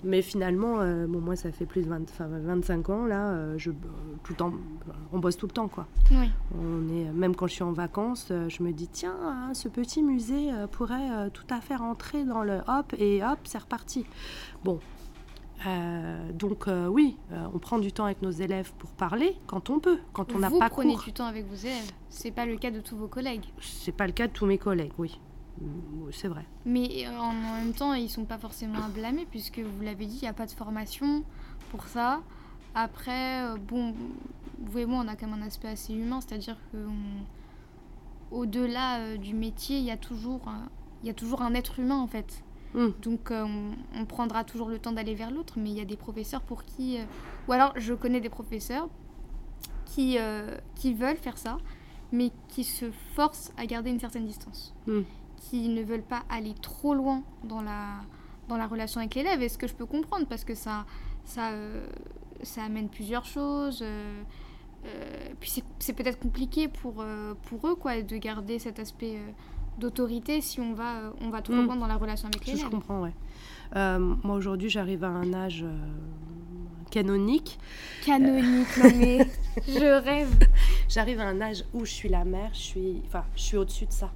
Mais finalement, euh, bon, moi, ça fait plus de 25 ans, là, euh, je, tout le temps, on bosse tout le temps, quoi. On est, même quand je suis en vacances, euh, je me dis, tiens, hein, ce petit musée pourrait tout à fait rentrer dans le hop, et hop, c'est reparti. Bon, Euh, donc oui, on prend du temps avec nos élèves pour parler quand on peut, quand on n'a pas Vous prenez du temps avec vos élèves. C'est pas le cas de tous vos collègues. C'est pas le cas de tous mes collègues, oui. C'est vrai. Mais en même temps, ils sont pas forcément à blâmer puisque vous l'avez dit, il n'y a pas de formation pour ça. Après, bon, vous et moi, on a quand même un aspect assez humain, c'est-à-dire que au-delà du métier, il y a toujours, il y a toujours un être humain en fait. Hmm. Donc euh, on, prendra toujours le temps d'aller vers l'autre, mais il y a des professeurs pour qui... Euh, ou alors je connais des professeurs qui, euh, qui veulent faire ça, mais qui se forcent à garder une certaine distance. Hmm. Qui ne veulent pas aller trop loin dans la, dans la relation avec l'élève. Et ce que je peux comprendre, parce que ça, ça, ça amène plusieurs choses. puis c'est peut-être compliqué pour, pour eux quoi, de garder cet aspect d'autorité si on va, euh, on va trop mm. loin dans la relation avec les Je comprends, ouais. Euh, moi, aujourd'hui, j'arrive à un âge euh, canonique. Canonique, <laughs> non mais je rêve. J'arrive à un âge où je suis la mère, je suis, enfin, je suis au-dessus de ça.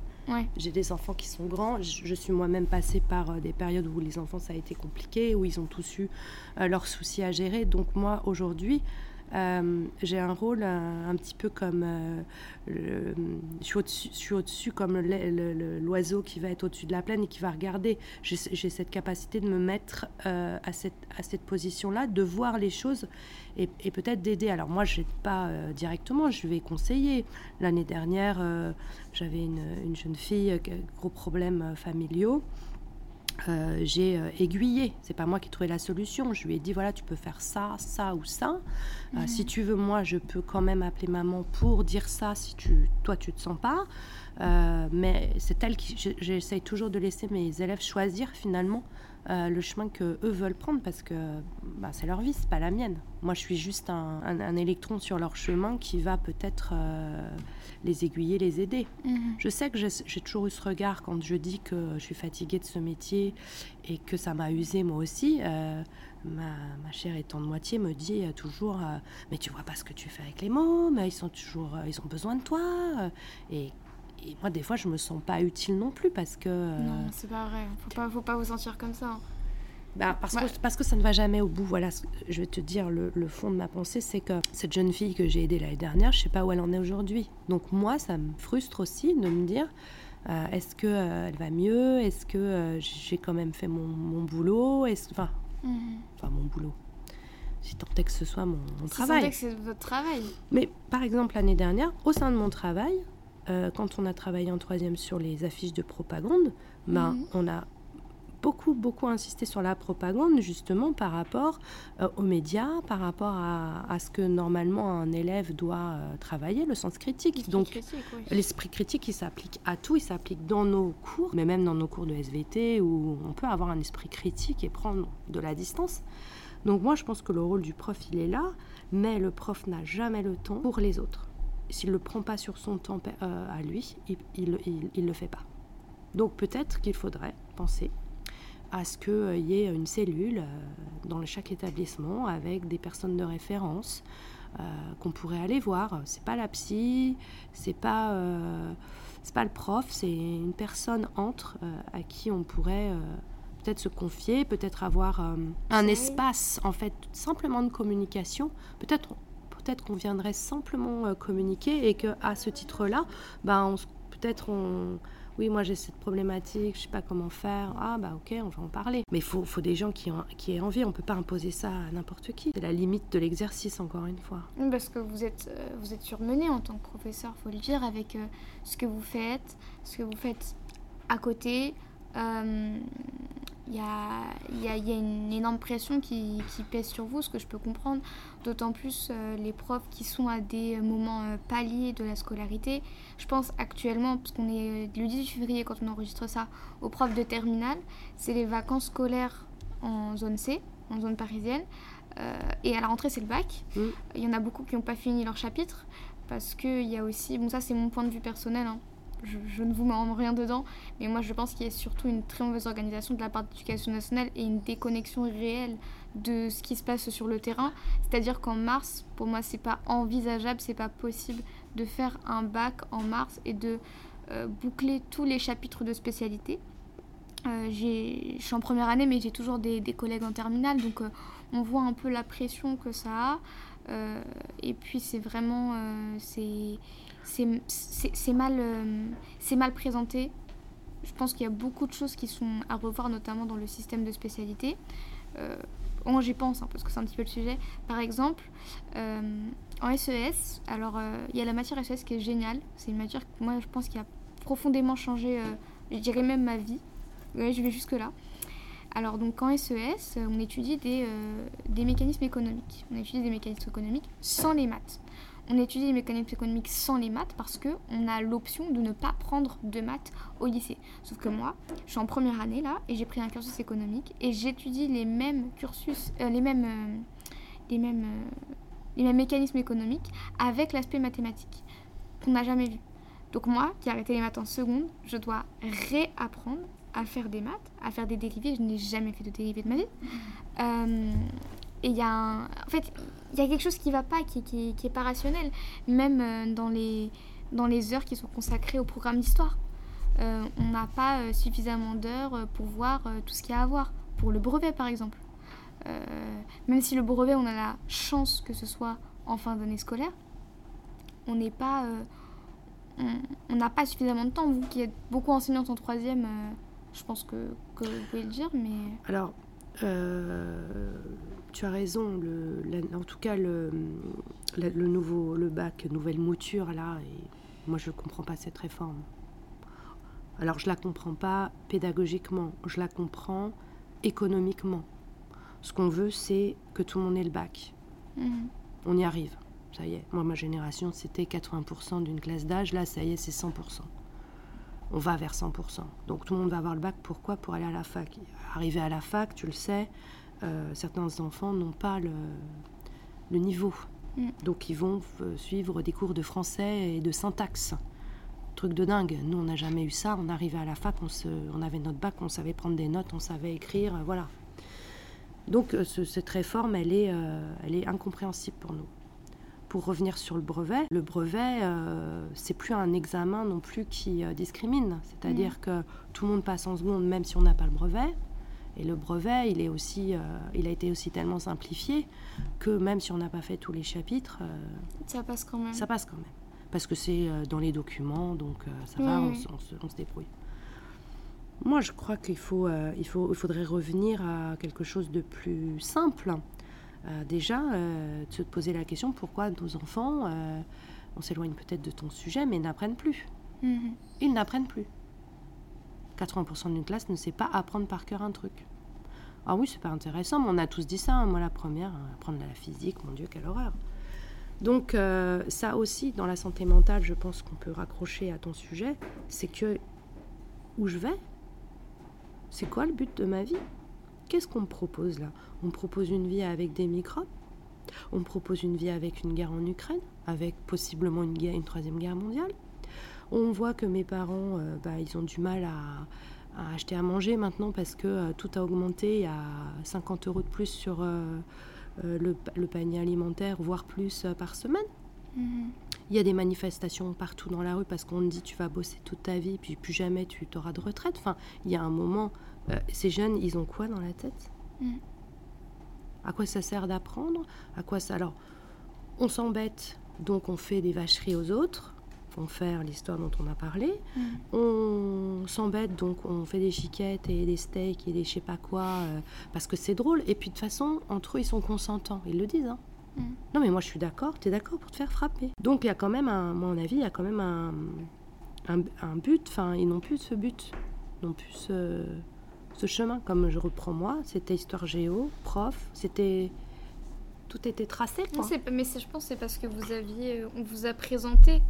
J'ai des enfants qui sont grands. Je, suis moi-même passée par des périodes où les enfants, ça a été compliqué, où ils ont tous eu leurs soucis à gérer. Donc moi, aujourd'hui, euh, j'ai un rôle un, petit peu comme euh, je suis au-dessus comme l'oiseau qui va être au-dessus de la plaine et qui va regarder. J'ai cette capacité de me mettre euh, à cette, à cette position-là, de voir les choses et, peut-être d'aider. Alors moi, je n'aide pas directement, je vais conseiller. L'année dernière, j'avais une, une, jeune fille, gros problèmes familiaux. Euh, j'ai euh, aiguillé. C'est pas moi qui ai trouvé la solution. Je lui ai dit voilà, tu peux faire ça, ça ou ça. Euh, si tu veux, moi, je peux quand même appeler maman pour dire ça si tu, toi, tu te sens pas. mais c'est elle qui. J'essaye toujours de laisser mes élèves choisir finalement le chemin que eux veulent prendre parce que bah, c'est leur vie, c'est pas la mienne. Moi, je suis juste un, un électron sur leur chemin qui va peut-être les aiguiller, les aider. Mhm. Je sais que j'ai toujours eu ce regard quand je dis que je suis fatiguée de ce métier et que ça m'a usée moi aussi. Euh, ma, ma, chère étant de moitié me dit toujours euh, Mais tu vois pas ce que tu fais avec les mots, mais ils, sont toujours, euh, ils ont besoin de toi. Et, moi, des fois, je me sens pas utile non plus parce que. Non, c'est pas vrai. Faut pas, faut pas vous sentir comme ça. Hein. Bah, parce, que, parce que ça ne va jamais au bout. Voilà, je vais te dire, le, fond de ma pensée, c'est que cette jeune fille que j'ai aidée l'année dernière, je ne sais pas où elle en est aujourd'hui. Donc moi, ça me frustre aussi de me dire, euh, est-ce qu'elle euh, elle va mieux? Est-ce que euh, j'ai quand même fait mon, boulot? Est enfin, enfin, mon boulot. Si tant est que ce soit mon, travail. Si tant est que c'est votre travail. Mais par exemple, l'année dernière, au sein de mon travail, quand on a travaillé en troisième sur les affiches de propagande, ben, mhm. on a beaucoup, beaucoup insisté sur la propagande, justement, par rapport euh, aux médias, par rapport à, ce que normalement un élève doit euh, travailler, le sens critique. Donc, l'esprit critique, il s'applique à tout, il s'applique dans nos cours, mais même dans nos cours de SVT, où on peut avoir un esprit critique et prendre de la distance. Donc, moi, je pense que le rôle du prof, il est là, mais le prof n'a jamais le temps pour les autres. S'il ne le prend pas sur son temps euh, à lui, il ne le fait pas. Donc peut-être qu'il faudrait penser à ce qu'il euh, y ait une cellule euh, dans chaque établissement avec des personnes de référence qu'on pourrait aller voir. C'est pas la psy, c'est pas c'est pas le prof, c'est une personne entre à qui on pourrait peut-être se confier, peut-être avoir un espace en fait simplement de communication. Peut-être peut-être qu'on viendrait simplement communiquer et que à ce titre-là, ben peut-être on oui, moi j'ai cette problématique, je sais pas comment faire. Ah bah ok, on va en parler. Mais il faut, faut, des gens qui, ont, qui aient envie, on peut pas imposer ça à n'importe qui. C'est la limite de l'exercice, encore une fois. Parce que vous êtes, euh, vous surmené en tant que professeur, faut le dire, avec euh, ce que vous faites, ce que vous faites à côté. Euh, il y a, y, y a, une énorme pression qui, qui, pèse sur vous, ce que je peux comprendre. D'autant plus euh, les profs qui sont à des moments euh, paliers de la scolarité. Je pense actuellement, parce qu'on est le 18 février quand on enregistre ça, aux profs de terminale, c'est les vacances scolaires en zone C, en zone parisienne. Euh, et à la rentrée, c'est le bac. Mmh. Il y en a beaucoup qui n'ont pas fini leur chapitre. Parce qu'il y a aussi, bon ça c'est mon point de vue personnel, hein, je, ne vous mets en rien dedans, mais moi je pense qu'il y a surtout une très mauvaise organisation de la part de l'éducation nationale et une déconnexion réelle de ce qui se passe sur le terrain. C'est-à-dire qu'en mars, pour moi, c'est pas envisageable, c'est pas possible de faire un bac en mars et de euh, boucler tous les chapitres de spécialité. je suis en première année, mais j'ai toujours des, collègues en terminale, donc on voit un peu la pression que ça a. et puis c'est vraiment... c'est c'est mal, c'est mal présenté. Je pense qu'il y a beaucoup de choses qui sont à revoir, notamment dans le système de spécialité. Euh, j'y pense, hein, parce que c'est un petit peu le sujet. Par exemple, euh, en SES, alors euh, il y a la matière SES qui est géniale. C'est une matière que moi je pense qui a profondément changé, euh, je dirais même ma vie. Ouais, je vais jusque-là. Alors donc en SES, on étudie des, des mécanismes économiques. On étudie des mécanismes économiques sans les maths on étudie les mécanismes économiques sans les maths parce qu'on a l'option de ne pas prendre de maths au lycée. Sauf que moi, je suis en première année là et j'ai pris un cursus économique et j'étudie les mêmes cursus, euh, les mêmes, euh, euh, les mêmes mécanismes économiques avec l'aspect mathématique qu'on n'a jamais vu. Donc moi, qui ai arrêté les maths en seconde, je dois réapprendre à faire des maths, à faire des dérivés. Je n'ai jamais fait de dérivés de ma vie. Et il y a un... En fait, il y a quelque chose qui va pas, qui, qui, qui, est pas rationnel, même euh, dans, les, dans les heures qui sont consacrées au programme d'histoire. Euh, on n'a pas euh, suffisamment d'heures pour voir tout ce qu'il y a à voir, pour le brevet par exemple. même si le brevet, on a la chance que ce soit en fin d'année scolaire, on n'est pas... on n'a pas suffisamment de temps. Vous qui êtes beaucoup enseignante en troisième, je pense que, que, vous pouvez le dire, mais... Alors, tu as raison. Le, en tout cas, le, le, nouveau le bac, nouvelle mouture, là, et moi, je ne comprends pas cette réforme. Alors, je la comprends pas pédagogiquement, je la comprends économiquement. Ce qu'on veut, c'est que tout le monde ait le bac. Mhm. On y arrive. Ça y est. Moi, ma génération, c'était 80% d'une classe d'âge. Là, ça y est, c'est 100%. On va vers 100%. Donc, tout le monde va avoir le bac. Pourquoi? Pour aller à la fac. Arriver à la fac, tu le sais, euh, certains enfants n'ont pas le, niveau. Mm. Donc ils vont euh, suivre des cours de français et de syntaxe. Truc de dingue. Nous, on n'a jamais eu ça. On arrivait à la fac, on, se, on avait notre bac, on savait prendre des notes, on savait écrire, euh, voilà. Donc cette réforme, elle est, elle est incompréhensible pour nous. Pour revenir sur le brevet, le brevet, c'est plus un examen non plus qui discrimine. C'est-à-dire mm. que tout le monde passe en seconde, même si on n'a pas le brevet. Et le brevet, il, est aussi, euh, il a été aussi tellement simplifié que même si on n'a pas fait tous les chapitres, euh, ça passe quand même. Ça passe quand même. Parce que c'est euh, dans les documents, donc ça va, on, se, débrouille. Moi, je crois qu'il faut, il faut, il faudrait revenir à quelque chose de plus simple. Déjà, de se poser la question pourquoi nos enfants, on s'éloigne peut-être de ton sujet, mais n'apprennent plus. Mhm. Ils n'apprennent plus. 80% d'une classe ne sait pas apprendre par cœur un truc. Ah oui, c'est pas intéressant, mais on a tous dit ça. Hein. Moi, la première, euh, apprendre la physique, mon Dieu, quelle horreur. Donc, euh, ça aussi, dans la santé mentale, je pense qu'on peut raccrocher à ton sujet, c'est que où je vais C'est quoi le but de ma vie? Qu'est-ce qu'on propose là? On propose une vie avec des microbes? On propose une vie avec une guerre en Ukraine? Avec possiblement une, guerre, une troisième guerre mondiale? On voit que mes parents, euh, bah, ils ont du mal à, acheter à manger maintenant parce que euh, tout a augmenté. A 50 euros de plus sur euh, le, panier alimentaire, voire plus par semaine. Mhm. Il y a des manifestations partout dans la rue parce qu'on te dit tu vas bosser toute ta vie, puis plus jamais tu auras de retraite. Enfin, il y a un moment, ces jeunes, ils ont quoi dans la tête? Mhm. À quoi ça sert d'apprendre? À quoi ça Alors, on s'embête, donc on fait des vacheries aux autres faire l'histoire dont on a parlé. Mm. On s'embête, donc on fait des chiquettes et des steaks et des je sais pas quoi, euh, parce que c'est drôle. Et puis de toute façon, entre eux, ils sont consentants. Ils le disent. Hein. Mm. Non, mais moi je suis d'accord, tu es d'accord pour te faire frapper. Donc il y a quand même, un, à mon avis, il y a quand même un, un, but. Enfin, ils n'ont plus ce but, ils n'ont plus ce, ce chemin. Comme je reprends moi, c'était histoire géo, prof, c'était tout était tracé. Quoi. Mais je pense c'est parce que vous aviez, on vous a présenté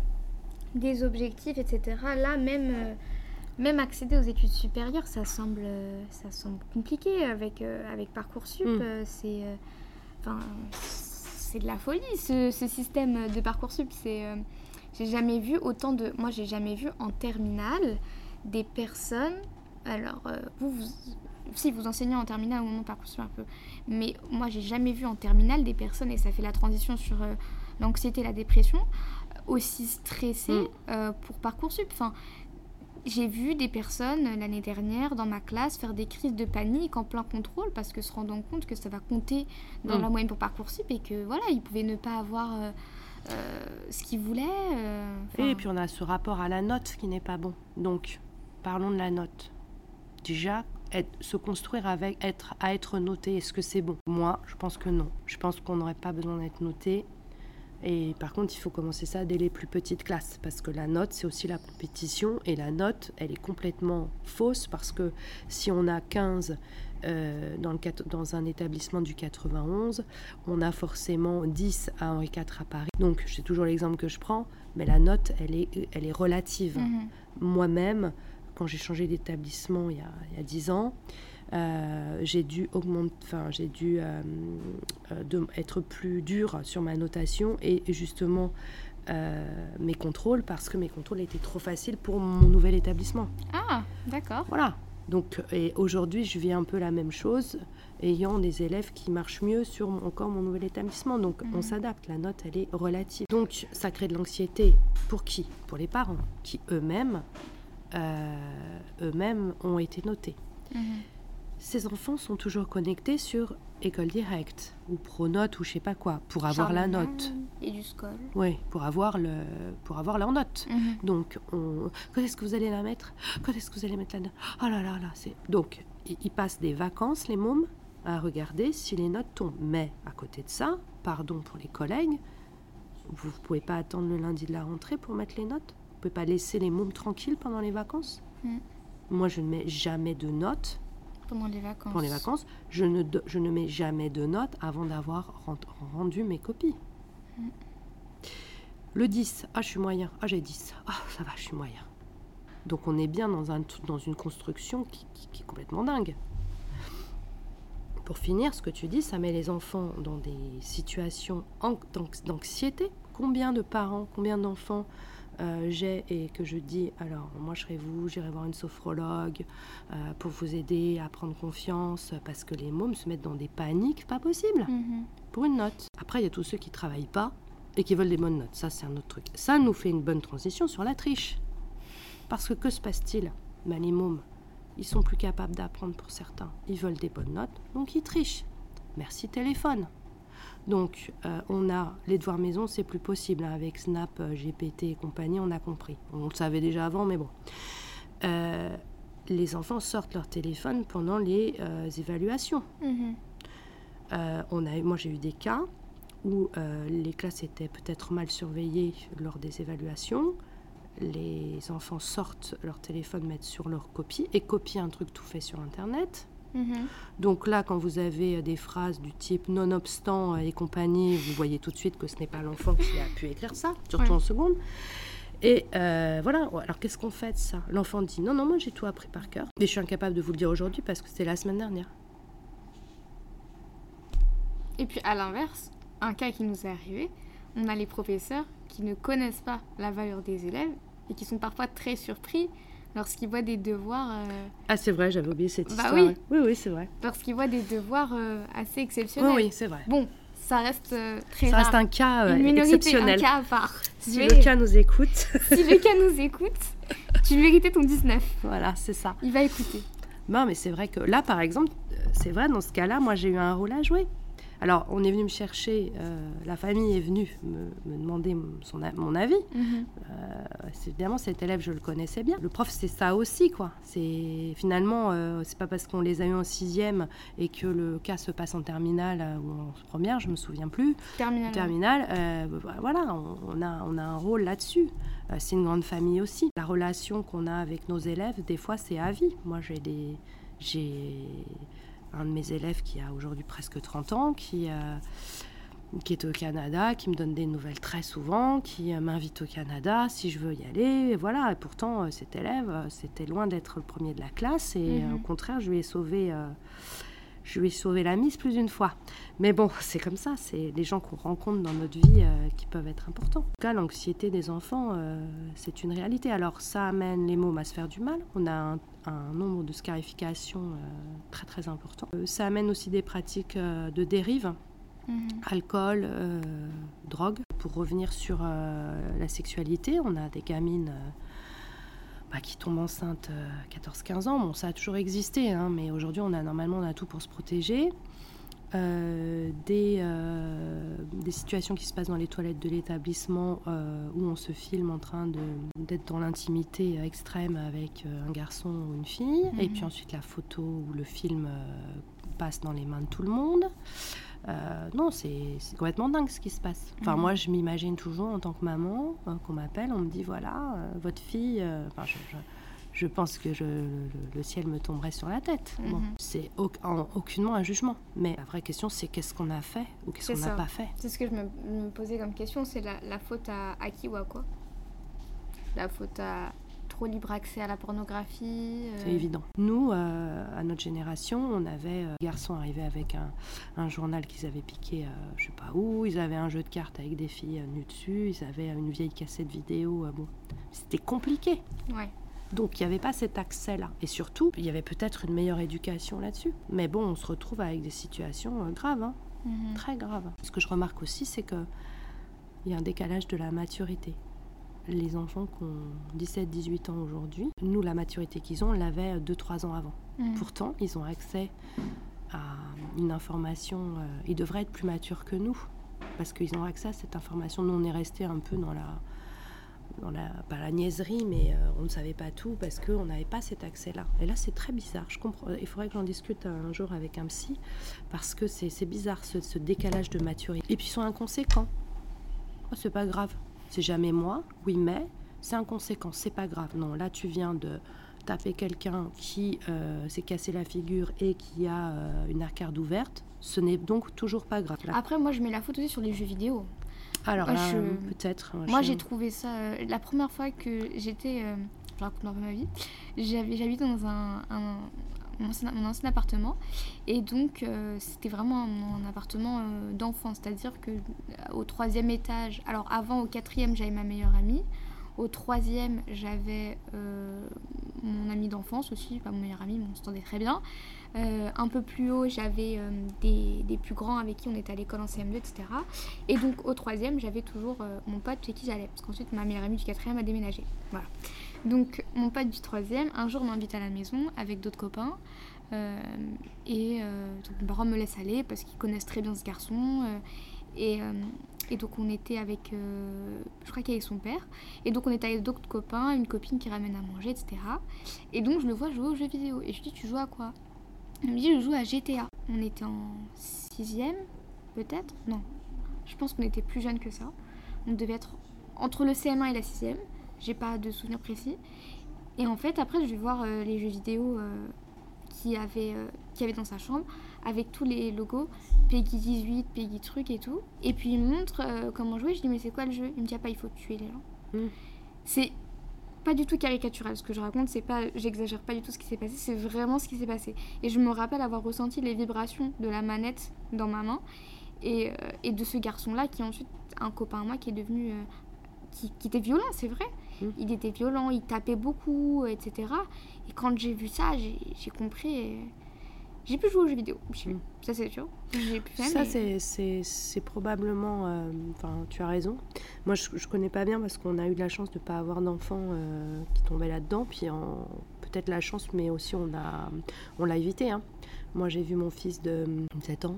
des objectifs, etc. Là, même, euh, même accéder aux études supérieures, ça semble, ça semble compliqué avec, euh, avec Parcoursup. Mm. Euh, c'est enfin, c'est de la folie, ce, ce système de Parcoursup. C'est, j'ai jamais vu autant de... Moi, j'ai jamais vu en terminale des personnes... Alors, vous, vous si vous enseignez en terminale au moment de Parcoursup un peu, mais moi j'ai jamais vu en terminale des personnes, et ça fait la transition sur l'anxiété et la dépression, aussi stressé mm. euh, pour Parcoursup. Enfin, J'ai vu des personnes l'année dernière dans ma classe faire des crises de panique en plein contrôle parce que se rendant compte que ça va compter dans Mm. la moyenne pour Parcoursup et que voilà, ils pouvaient ne pas avoir euh, euh, ce qu'ils voulaient. euh, Et puis on a ce rapport à la note qui n'est pas bon. Donc, parlons de la note. Déjà, être- se construire avec être à être noté, est-ce que c'est bon? Moi, je pense que non. Je pense qu'on n'aurait pas besoin d'être noté. Et par contre, il faut commencer ça dès les plus petites classes, parce que la note, c'est aussi la compétition, et la note, elle est complètement fausse, parce que si on a 15 euh, dans, le, quat- dans un établissement du 91, on a forcément 10 à Henri IV à Paris. Donc, c'est toujours l'exemple que je prends, mais la note, elle est, elle est relative. mhm. Moi-même, quand j'ai changé d'établissement il y a 10 ans, euh, j'ai dû augmenter, enfin, j'ai dû euh, euh, de- être plus dur sur ma notation et justement euh, mes contrôles parce que mes contrôles étaient trop faciles pour mon nouvel établissement. Ah, d'accord. Voilà. Donc, et aujourd'hui, je vis un peu la même chose, ayant des élèves qui marchent mieux sur mon- encore mon nouvel établissement. Donc, on Mhm. s'adapte. La note, elle est relative. Donc, ça crée de l'anxiété. Pour qui? Pour les parents, qui eux-mêmes, eux-mêmes ont été notés. Mhm. Ces enfants sont toujours connectés sur École Directe ou Pronote ou je sais pas quoi pour avoir la note. Et du scol. Oui, pour avoir le, pour avoir leur note. Mhm. Donc, on- quand est-ce que vous allez la mettre? Quand est-ce que vous allez mettre la note? Oh là là là, c'est... Donc, ils passent des vacances, les mômes, à regarder si les notes tombent. Mais, à côté de ça, pardon pour les collègues, vous ne pouvez pas attendre le lundi de la rentrée pour mettre les notes? Vous ne pouvez pas laisser les mômes tranquilles pendant les vacances? Mm. Moi, je ne mets jamais de notes Pendant les vacances. pour les vacances. Je ne, do- je ne mets jamais de notes avant d'avoir rend- rendu mes copies. Le 10, ah je suis moyen, ah j'ai 10, ah ça va, je suis moyen. Donc on est bien dans, un, dans une construction qui, qui- qui est complètement dingue. Pour finir, ce que tu dis, ça met les enfants dans des situations an- d'anx- d'anxiété. Combien de parents, combien d'enfants euh, j'ai et que je dis, alors moi je serai vous, j'irai voir une sophrologue euh, pour vous aider à prendre confiance, parce que les mômes se mettent dans des paniques pas possibles Mhm. pour une note. Après, il y a tous ceux qui travaillent pas et qui veulent des bonnes notes. Ça, c'est un autre truc. Ça nous fait une bonne transition sur la triche. Parce que que se passe-t-il? Ben, Les mômes, ils sont plus capables d'apprendre pour certains. Ils veulent des bonnes notes, donc ils trichent. Merci téléphone. Donc, euh, on a les devoirs maison, c'est plus possible. hein, avec Snap, euh, GPT et compagnie, on a compris. On le savait déjà avant, mais bon. Euh, les enfants sortent leur téléphone pendant les euh, évaluations. Mhm. On a, moi, j'ai eu des cas où les classes étaient peut-être mal surveillées lors des évaluations. Les enfants sortent leur téléphone, mettent sur leur copie et copient un truc tout fait sur Internet. Mhm. Donc là, quand vous avez euh, des phrases du type nonobstant euh, et compagnie, vous voyez tout de suite que ce n'est pas l'enfant qui a pu écrire ça, surtout Ouais. en seconde. Et euh, voilà, alors qu'est-ce qu'on fait de ça? L'enfant dit non, non, moi j'ai tout appris par cœur. Mais je suis incapable de vous le dire aujourd'hui parce que c'était la semaine dernière. Et puis à l'inverse, un cas qui nous est arrivé, on a les professeurs qui ne connaissent pas la valeur des élèves et qui sont parfois très surpris lorsqu'ils voient des devoirs, euh, Ah, c'est vrai, j'avais oublié cette Bah histoire. oui. oui, oui, c'est vrai. lorsqu'ils voient des devoirs euh, assez exceptionnels. oui, c'est vrai. Bon, ça reste euh, très Ça rare. reste un cas euh, Une minorité, exceptionnel. un cas à part. Si Mais le cas nous écoute, <laughs> si le cas nous écoute, tu méritais ton 19. voilà, c'est ça. Il va écouter. Non, mais c'est vrai que là, par exemple, c'est vrai, dans ce cas-là, moi, j'ai eu un rôle à jouer. Alors, on est venu me chercher, euh, la famille est venue me, me demander mon- son, a- mon avis. Euh, c'est- évidemment, cet élève, je le connaissais bien. Le prof, c'est ça aussi, quoi. C'est finalement, euh, c'est pas parce qu'on les a eu en sixième et que le cas se passe en terminale euh, ou en première, je me souviens plus. Terminal. Terminale, euh, voilà, on, on a, on a un rôle là-dessus. C'est une grande famille aussi. La relation qu'on a avec nos élèves, des fois, c'est à vie. Moi, j'ai des, j'ai un de mes élèves qui a aujourd'hui presque 30 ans, qui, euh, qui est au Canada, qui me donne des nouvelles très souvent, qui euh, m'invite au Canada si je veux y aller. Et voilà, et pourtant, euh, cet élève, c'était loin d'être le premier de la classe. Et Mhm. au contraire, je lui ai sauvé... je lui ai sauvé la mise plus d'une fois. Mais bon, <laughs> c'est comme ça, c'est les gens qu'on rencontre dans notre vie euh, qui peuvent être importants. En tout cas, l'anxiété des enfants, euh, c'est une réalité. Alors, ça amène les mômes à se faire du mal. On a un, un nombre de scarifications euh, très très important. Ça amène aussi des pratiques de dérive, Mhm. alcool, drogue. Pour revenir sur la sexualité, on a des gamines. Euh, bah, qui tombe enceinte à 14-15 ans. Bon, ça a toujours existé, hein, mais aujourd'hui, on a normalement on a tout pour se protéger. Euh, des, euh, des, situations qui se passent dans les toilettes de l'établissement euh, où on se filme en train d'être dans l'intimité extrême avec un garçon ou une fille, et mhm. puis ensuite la photo ou le film passe dans les mains de tout le monde. Non, c'est complètement dingue ce qui se passe. Enfin, mhm. moi, je m'imagine toujours en tant que maman, qu'on m'appelle, on me dit voilà, votre fille. Enfin, je, je pense que le, ciel me tomberait sur la tête. Mhm. c'est aucunement un jugement. Mais la vraie question, c'est qu'est-ce qu'on a fait ou qu'est-ce qu'on n'a pas fait? C'est ce que je me, posais comme question, c'est la, faute à, qui ou à quoi? La faute à trop libre accès à la pornographie euh C'est évident. Nous, euh, à notre génération, on avait euh, garçons arrivés avec un, journal qu'ils avaient piqué, je sais pas où, ils avaient un jeu de cartes avec des filles nues dessus, ils avaient une vieille cassette vidéo. bon, c'était compliqué. Ouais. Donc il n'y avait pas cet accès-là. Et surtout, il y avait peut-être une meilleure éducation là-dessus. Mais bon, on se retrouve avec des situations euh, graves, hein. mhm. très graves. Ce que je remarque aussi, c'est qu'il y a un décalage de la maturité. Les enfants qui ont 17-18 ans aujourd'hui, nous, la maturité qu'ils ont, on l'avait 2-3 ans avant. Mhm. Pourtant, ils ont accès à une information, euh, ils devraient être plus matures que nous, parce qu'ils ont accès à cette information. Nous, on est resté un peu dans la dans la, pas la niaiserie, mais euh, on ne savait pas tout parce qu'on n'avait pas cet accès-là. Et là, c'est très bizarre. Je comprends. Il faudrait que j'en discute un jour avec un psy parce que c'est bizarre ce, décalage de maturité. Et puis ils sont inconséquents. Oh, c'est pas grave. C'est jamais moi. Oui, mais c'est inconséquent. C'est pas grave. Non, là, tu viens de taper quelqu'un qui euh, s'est cassé la figure et qui a euh, une arcade ouverte. Ce n'est donc toujours pas grave. Après, moi, je mets la photo sur les jeux vidéo. Alors peut-être. Moi, j'ai trouvé ça. Euh, la première fois que j'étais. Je raconte un peu ma vie. J'habitais dans un, mon, ancien, appartement. Et donc, euh, c'était vraiment un, appartement d'enfant. C'est-à-dire que au troisième étage. Alors, avant, au quatrième, j'avais ma meilleure amie. Au troisième, j'avais mon ami d'enfance aussi, pas mon meilleur ami, mais on s'entendait très bien. Euh, un peu plus haut, j'avais euh, des, plus grands avec qui on était à l'école en CM2, etc. Et donc au troisième, j'avais toujours euh, mon pote chez qui j'allais. Parce qu'ensuite, ma meilleure amie du quatrième a déménagé. Voilà. Donc mon pote du troisième, un jour m'invite à la maison avec d'autres copains. et donc mes parents me laissent aller parce qu'ils connaissent très bien ce garçon. et, et donc on était avec, je crois qu'avec son père. Et donc on était avec d'autres copains, une copine qui ramène à manger, etc. Et donc je le vois jouer aux jeux vidéo. Et je dis, tu joues à quoi? Il me dit je joue à GTA. On était en sixième, peut-être? Non. Je pense qu'on était plus jeunes que ça. On devait être entre le CM1 et la sixième. J'ai pas de souvenir précis. Et en fait, après, je vais voir euh, les jeux vidéo euh, qu'il avait, euh, avait dans sa chambre avec tous les logos Peggy 18, Peggy truc et tout. Et puis il me montre comment jouer. Je dis mais c'est quoi le jeu? Il me dit ah pas, il faut tuer les gens. Mm. C'est pas du tout caricatural. Ce que je raconte, c'est pas, j'exagère pas du tout ce qui s'est passé, c'est vraiment ce qui s'est passé. Et je me rappelle avoir ressenti les vibrations de la manette dans ma main et, euh, et de ce garçon-là qui est ensuite un copain à moi qui est devenu. Euh, qui, qui, était violent, c'est vrai. Mmh. Il était violent, il tapait beaucoup, etc. Et quand j'ai vu ça, j'ai compris. J'ai pu jouer aux jeux vidéo. Mm. Ça, c'est sûr. Ça, c'est probablement. Euh, enfin, tu as raison. Moi, je, je connais pas bien parce qu'on a eu de la chance de ne pas avoir d'enfants euh, qui tombaient là-dedans. Puis, peut-être la chance, mais aussi on l'a on évité. Hein. Moi, j'ai vu mon fils de 7 ans.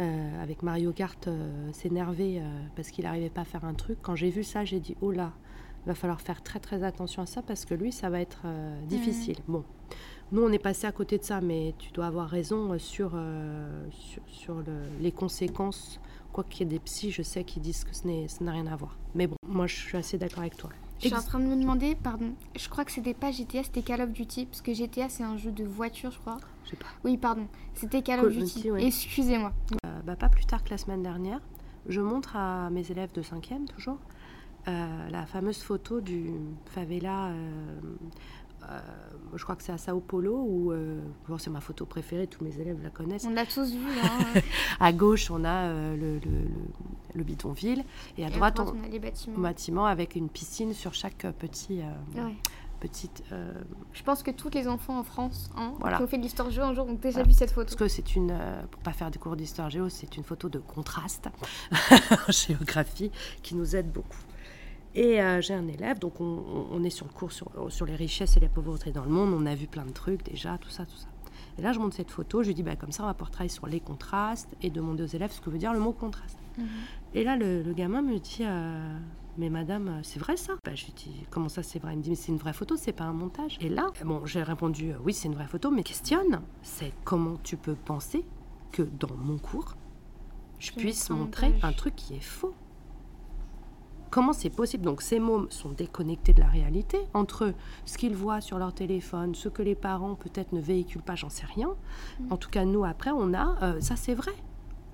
Euh, avec Mario Kart s'énerver parce qu'il n'arrivait pas à faire un truc. Quand j'ai vu ça, j'ai dit oh là, il va falloir faire très très attention à ça parce que lui, ça va être difficile. Mm. Bon, nous, on est passé à côté de ça, mais tu dois avoir raison euh, sur, euh, sur, les conséquences. Quoi qu'il y ait des psys, je sais qu'ils disent que ce n'a rien à voir. Mais bon, moi, je suis assez d'accord avec toi. Je suis en train de me demander, pardon, je crois que c'était pas GTA, c'était Call of Duty, parce que GTA c'est un jeu de voiture, je crois. Je sais pas. Oui, pardon, c'était Call, of Duty. Excusez-moi. Euh, bah, pas plus tard que la semaine dernière, je montre à mes élèves de 5e, toujours, la fameuse photo du favela euh, je crois que c'est à Sao Paulo, où euh, c'est ma photo préférée, tous mes élèves la connaissent. On l'a tous vu. Hein. <laughs> à gauche, on a euh, le, le, bidonville, et à droite, on, a les bâtiments. bâtiments. avec une piscine sur chaque petit. Petite, Je pense que tous les enfants en France hein, qui ont fait de l'histoire géo un jour ont déjà vu cette photo. Parce que c'est une, pour pas faire des cours d'histoire géo, c'est une photo de contraste <laughs> en géographie qui nous aide beaucoup. Et euh, j'ai un élève, donc on, est sur le cours sur, sur, les richesses et les pauvretés dans le monde. On a vu plein de trucs déjà, tout ça, tout ça. Et là, je montre cette photo, je lui dis, bah, comme ça, on va pouvoir travailler sur les contrastes et demander aux élèves ce que veut dire le mot contraste. Mhm. Et là, le, gamin me dit, euh, mais madame, c'est vrai ça? Bah, Je lui dis, comment ça c'est vrai? Il me dit, mais c'est une vraie photo, c'est pas un montage. Et là, bon, j'ai répondu, oui, c'est une vraie photo, mais questionne, c'est comment tu peux penser que dans mon cours, je puisse montrer un truc qui est faux? Comment c'est possible Donc ces mômes sont déconnectés de la réalité entre ce qu'ils voient sur leur téléphone, ce que les parents peut-être ne véhiculent pas, j'en sais rien. Mm. En tout cas, nous, après, on a, euh, ça c'est vrai.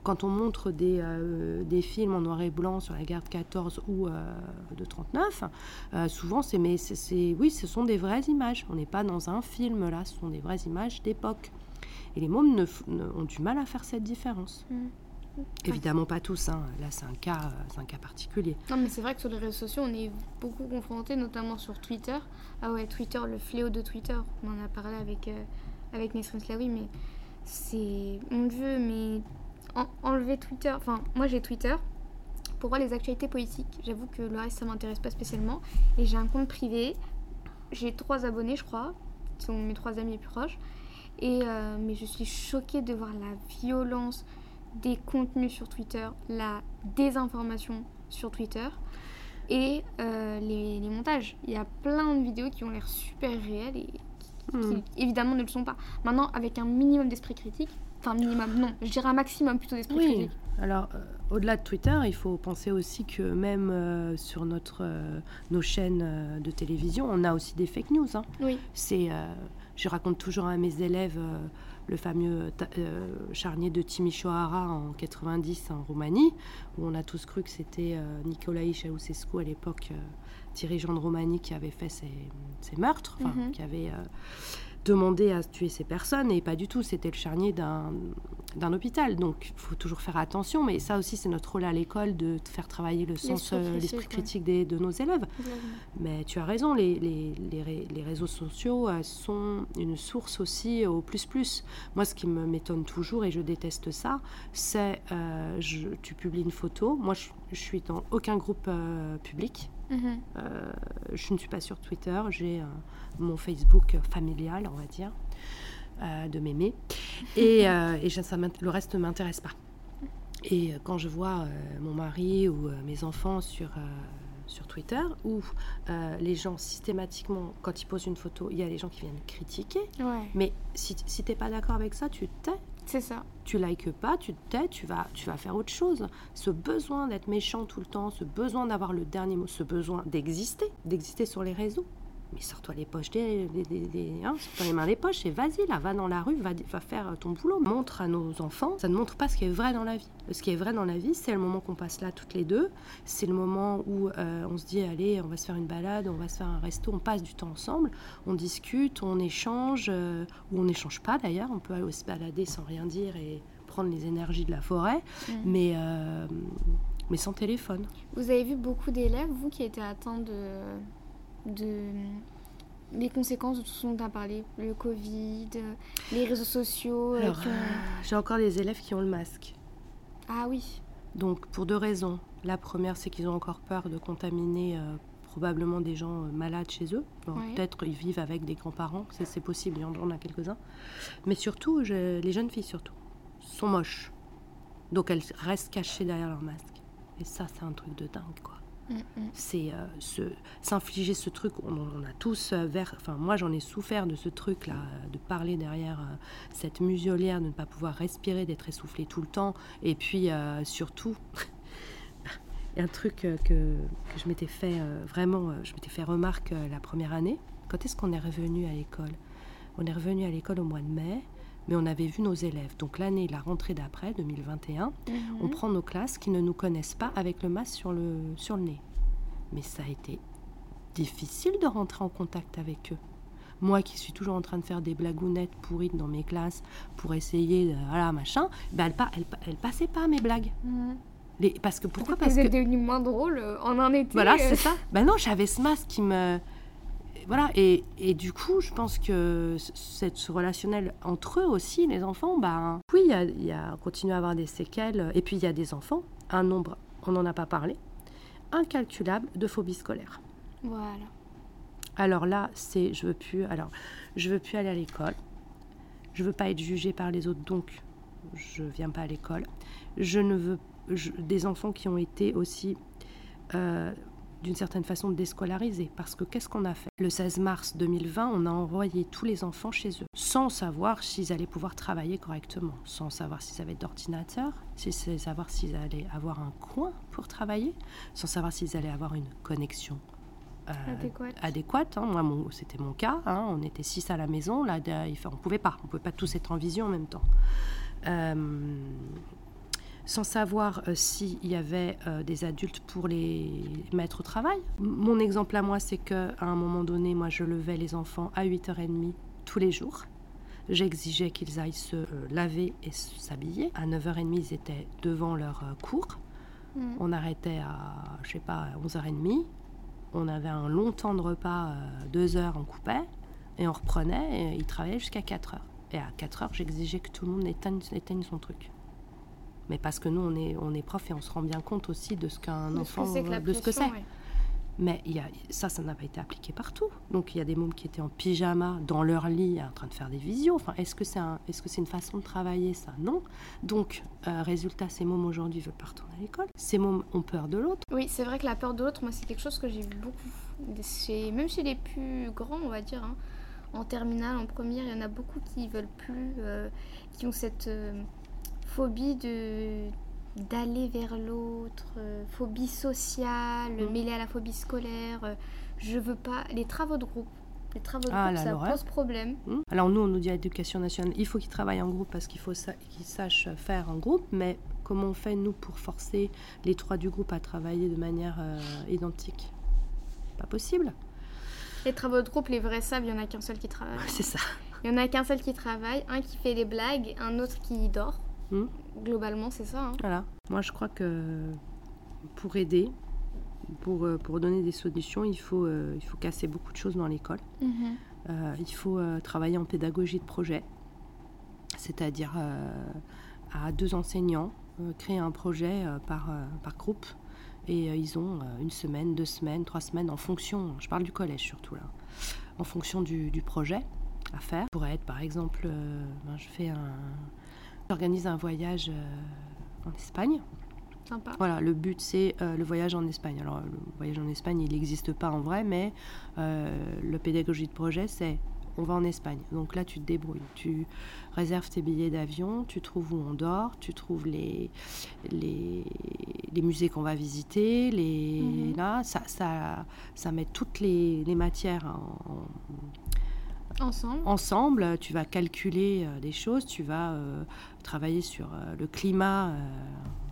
Quand on montre des, euh, des, films en noir et blanc sur la guerre de 14 ou euh, de 39, souvent c'est, mais c'est, oui, ce sont des vraies images. On n'est pas dans un film là, ce sont des vraies images d'époque. Et les mômes ne, ont du mal à faire cette différence. Mm. Évidemment pas tous, hein. là c'est un, cas, euh, un cas particulier. Non mais c'est vrai que sur les réseaux sociaux on est beaucoup confrontés, notamment sur Twitter. Ah ouais, Twitter, le fléau de Twitter, on en a parlé avec, euh, avec Nesrin Slaoui, mais c'est... Mon Dieu, mais enlever Twitter, enfin moi j'ai Twitter pour voir les actualités politiques. J'avoue que le reste ça m'intéresse pas spécialement. Et j'ai un compte privé, j'ai trois abonnés je crois, qui sont mes trois amis les plus proches. Et, euh, mais je suis choquée de voir la violence, des contenus sur Twitter, la désinformation sur Twitter et euh, les, montages. Il y a plein de vidéos qui ont l'air super réelles et qui, hmm. évidemment ne le sont pas. Maintenant, avec un minimum d'esprit critique, enfin minimum, non, je dirais un maximum plutôt d'esprit critique. Alors, euh, au-delà de Twitter, il faut penser aussi que même euh, sur notre, nos chaînes de télévision, on a aussi des fake news. Hein. Oui. C'est, je raconte toujours à mes élèves le fameux euh, charnier de Timișoara en 90 en Roumanie, où on a tous cru que c'était euh, Nicolae Ceausescu à l'époque, euh, dirigeant de Roumanie, qui avait fait ces, meurtres, mhm. qui avait demander à tuer ces personnes et pas du tout. C'était le charnier d'un hôpital. Donc il faut toujours faire attention. Mais ça aussi, c'est notre rôle à l'école de faire travailler le sens, l'esprit critique des, de nos élèves. Mais tu as raison, les, les, les, réseaux sociaux euh, sont une source aussi au plus plus. Moi, ce qui me m'étonne toujours, et je déteste ça, c'est euh, tu publies une photo. Moi, je, je suis dans aucun groupe euh, public. Mhm. Euh, je ne suis pas sur Twitter, j'ai euh, mon Facebook familial, on va dire, euh, de mémé. <laughs> Et, et ça, le reste ne m'intéresse pas. Et quand je vois mon mari ou mes enfants sur, sur Twitter, où les gens systématiquement, quand ils posent une photo, il y a les gens qui viennent critiquer. Mais si, si tu n'es pas d'accord avec ça, tu tais. C'est ça. Tu likes pas, tu te tais, tu vas, tu vas faire autre chose. Ce besoin d'être méchant tout le temps, ce besoin d'avoir le dernier mot, ce besoin d'exister, d'exister sur les réseaux, mais sors-toi les poches des, hein, sors-toi les mains des poches et vas-y là, va dans la rue, va, va faire ton boulot. Montre à nos enfants, ça ne montre pas ce qui est vrai dans la vie. Ce qui est vrai dans la vie, c'est le moment qu'on passe là toutes les deux. C'est le moment où euh, on se dit allez, on va se faire une balade, on va se faire un resto, on passe du temps ensemble, on discute, on échange, euh, ou on n'échange pas d'ailleurs. On peut aller se balader sans rien dire et prendre les énergies de la forêt, mmh. mais euh, mais sans téléphone. Vous avez vu beaucoup d'élèves, vous qui étiez atteints de de les conséquences de tout ce dont tu as parlé, le Covid, les réseaux sociaux. Euh, j'ai encore des élèves qui ont le masque. Ah oui. Donc pour deux raisons. La première, c'est qu'ils ont encore peur de contaminer euh, probablement des gens euh, malades chez eux. Peut-être ils vivent avec des grands-parents, c'est possible, il y en a quelques-uns. Mais surtout, les jeunes filles surtout, sont moches. Donc elles restent cachées derrière leur masque. Et ça, c'est un truc de dingue, quoi. C'est euh, s'infliger ce truc. On, a tous euh, vers. Enfin, moi, j'en ai souffert de ce truc-là, de parler derrière euh, cette muselière, de ne pas pouvoir respirer, d'être essoufflé tout le temps. Et puis, surtout, <laughs> un truc que, que, je m'étais fait vraiment, je m'étais fait remarque la première année. Quand est-ce qu'on est revenu à l'école? On est revenu à l'école au mois de mai mais on avait vu nos élèves. Donc l'année, la rentrée d'après, 2021, on mhm. prend nos classes qui ne nous connaissent pas avec le masque sur le, sur le nez. Mais ça a été difficile de rentrer en contact avec eux. Moi qui suis toujours en train de faire des blagounettes pourries dans mes classes pour essayer, de, voilà, machin, ben elle, elle, passait pas mes blagues. Mhm. Les, parce que pourquoi Parce que... devenu moins drôle euh, en un été. Voilà, c'est ça. Ben non, j'avais ce masque qui me voilà, et, et, du coup, je pense que cette, ce relationnel entre eux aussi, les enfants, bah, oui, il y a, y a, on continue à avoir des séquelles. Et puis, il y a des enfants, un nombre, on n'en a pas parlé, incalculable de phobie scolaire. Voilà. Alors là, c'est je veux plus. Alors, je veux plus aller à l'école. Je veux pas être jugée par les autres, donc je viens pas à l'école. Je ne veux je- des enfants qui ont été aussi euh, d'une certaine façon déscolarisés. Parce que qu'est-ce qu'on a fait? Le 16 mars 2020, on a envoyé tous les enfants chez eux, sans savoir s'ils allaient pouvoir travailler correctement, sans savoir s'ils avaient d'ordinateur, sans savoir s'ils allaient avoir un coin pour travailler, sans savoir s'ils allaient avoir une connexion euh, Adéquate. adéquate. hein. Moi, c'était mon cas. hein. On était six à la maison. Là, on pouvait pas. On pouvait pas tous être en vision en même temps. Euh, sans savoir euh, s'il y avait euh, des adultes pour les mettre au travail. Mon exemple à moi, c'est que à un moment donné, moi, je levais les enfants à 8h30 tous les jours. J'exigeais qu'ils aillent se euh, laver et s'habiller. À 9h30, ils étaient devant leur cours. Mm. On arrêtait à, je sais pas, à 11h30. On avait un long temps de repas, deux heures, on coupait, et on reprenait, et ils travaillaient jusqu'à 4 heures. Et à 4 heures, j'exigeais que tout le monde éteigne, éteigne son truc. Mais parce que nous, on est, on est prof et on se rend bien compte aussi de ce qu'un ce enfant, que de ce que c'est. ouais. Mais il y a, ça, ça n'a pas été appliqué partout. Donc il y a des mômes qui étaient en pyjama dans leur lit en train de faire des visios. Enfin, est-ce que c'est un, est-ce que c'est une façon de travailler ça? Non. Donc euh, résultat, ces mômes aujourd'hui veulent pas retourner à l'école. Ces mômes ont peur de l'autre. Oui, c'est vrai que la peur de l'autre, moi, c'est quelque chose que j'ai vu beaucoup. Chez, même chez les plus grands, on va dire. hein. En terminale, en première, il y en a beaucoup qui veulent plus, euh, qui ont cette euh, phobie de d'aller vers l'autre, euh, phobie sociale, Mm. mêlée à la phobie scolaire. euh, je veux pas. Les travaux de groupe. Les travaux de Ah, groupe, là, ça pose problème. Hmm. Alors nous, on nous dit à l'éducation nationale, il faut qu'ils travaillent en groupe parce qu'il faut sa- qu'ils sachent faire en groupe. Mais comment on fait nous pour forcer les trois du groupe à travailler de manière euh, identique? Pas possible. Les travaux de groupe, les vrais sables, il y en a qu'un seul qui travaille. <laughs> C'est ça. Il y en a qu'un seul qui travaille, un qui fait les blagues, un autre qui dort. Mm. Globalement, c'est ça. hein. Voilà. Moi, je crois que pour aider, pour, euh, pour donner des solutions, il faut, euh, il faut casser beaucoup de choses dans l'école. Mhm. Euh, il faut euh, travailler en pédagogie de projet, c'est-à-dire à deux enseignants, créer un projet par, par groupe. Et ils ont une semaine, deux semaines, trois semaines en fonction, je parle du collège surtout là, en fonction du, du projet à faire. Pourrait être par exemple, ben, je fais un, j'organise un voyage euh, en Espagne. Sympa. Voilà, le but c'est euh, le voyage en Espagne. Alors le voyage en Espagne, il n'existe pas en vrai, mais euh, le pédagogie de projet, c'est on va en Espagne. Donc là, tu te débrouilles. Tu réserves tes billets d'avion, tu trouves où on dort, tu trouves les, les, les musées qu'on va visiter. Les, Mhm. là, ça, ça, ça met toutes les, les matières en, Ensemble. ensemble, tu vas calculer euh, des choses, tu vas euh, travailler sur euh, le climat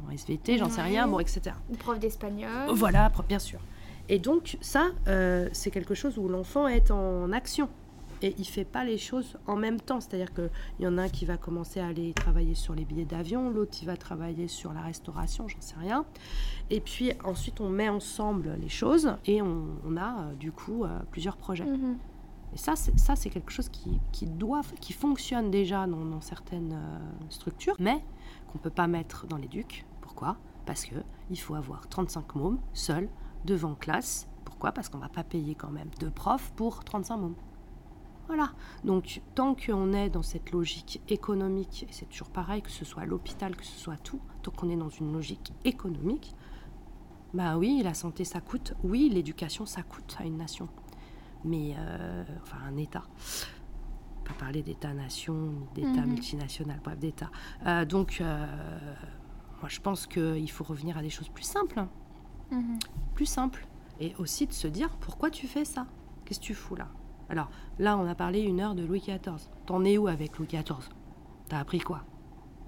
en SVT, j'en sais rien, bon, etc. Une prof d'espagnol. Voilà, bien sûr. Et donc ça, euh, c'est quelque chose où l'enfant est en action. Et il fait pas les choses en même temps. C'est-à-dire qu'il y en a un qui va commencer à aller travailler sur les billets d'avion, l'autre il va travailler sur la restauration, j'en sais rien. Et puis ensuite on met ensemble les choses et on, on a euh, du coup euh, plusieurs projets. Mhm. Et ça, c'est, quelque chose qui, doit, qui fonctionne déjà dans, dans certaines euh, structures, mais qu'on ne peut pas mettre dans l'éduc. Pourquoi? Parce que il faut avoir 35 mômes seuls devant classe. Pourquoi? Parce qu'on ne va pas payer quand même deux profs pour 35 mômes. Voilà. Donc, tant qu'on est dans cette logique économique, et c'est toujours pareil, que ce soit l'hôpital, que ce soit tout, tant qu'on est dans une logique économique, bah oui, la santé ça coûte, oui, l'éducation ça coûte à une nation mais euh, enfin un État. Pas parler d'État-nation, ni d'État Mhm. multinational, bref, d'État. Euh, donc, euh, moi, je pense qu'il faut revenir à des choses plus simples. Mhm. plus simples, et aussi de se dire pourquoi tu fais ça, qu'est-ce que tu fous là? Alors là, on a parlé une heure de Louis XIV. T'en es où avec Louis XIV T'as appris quoi?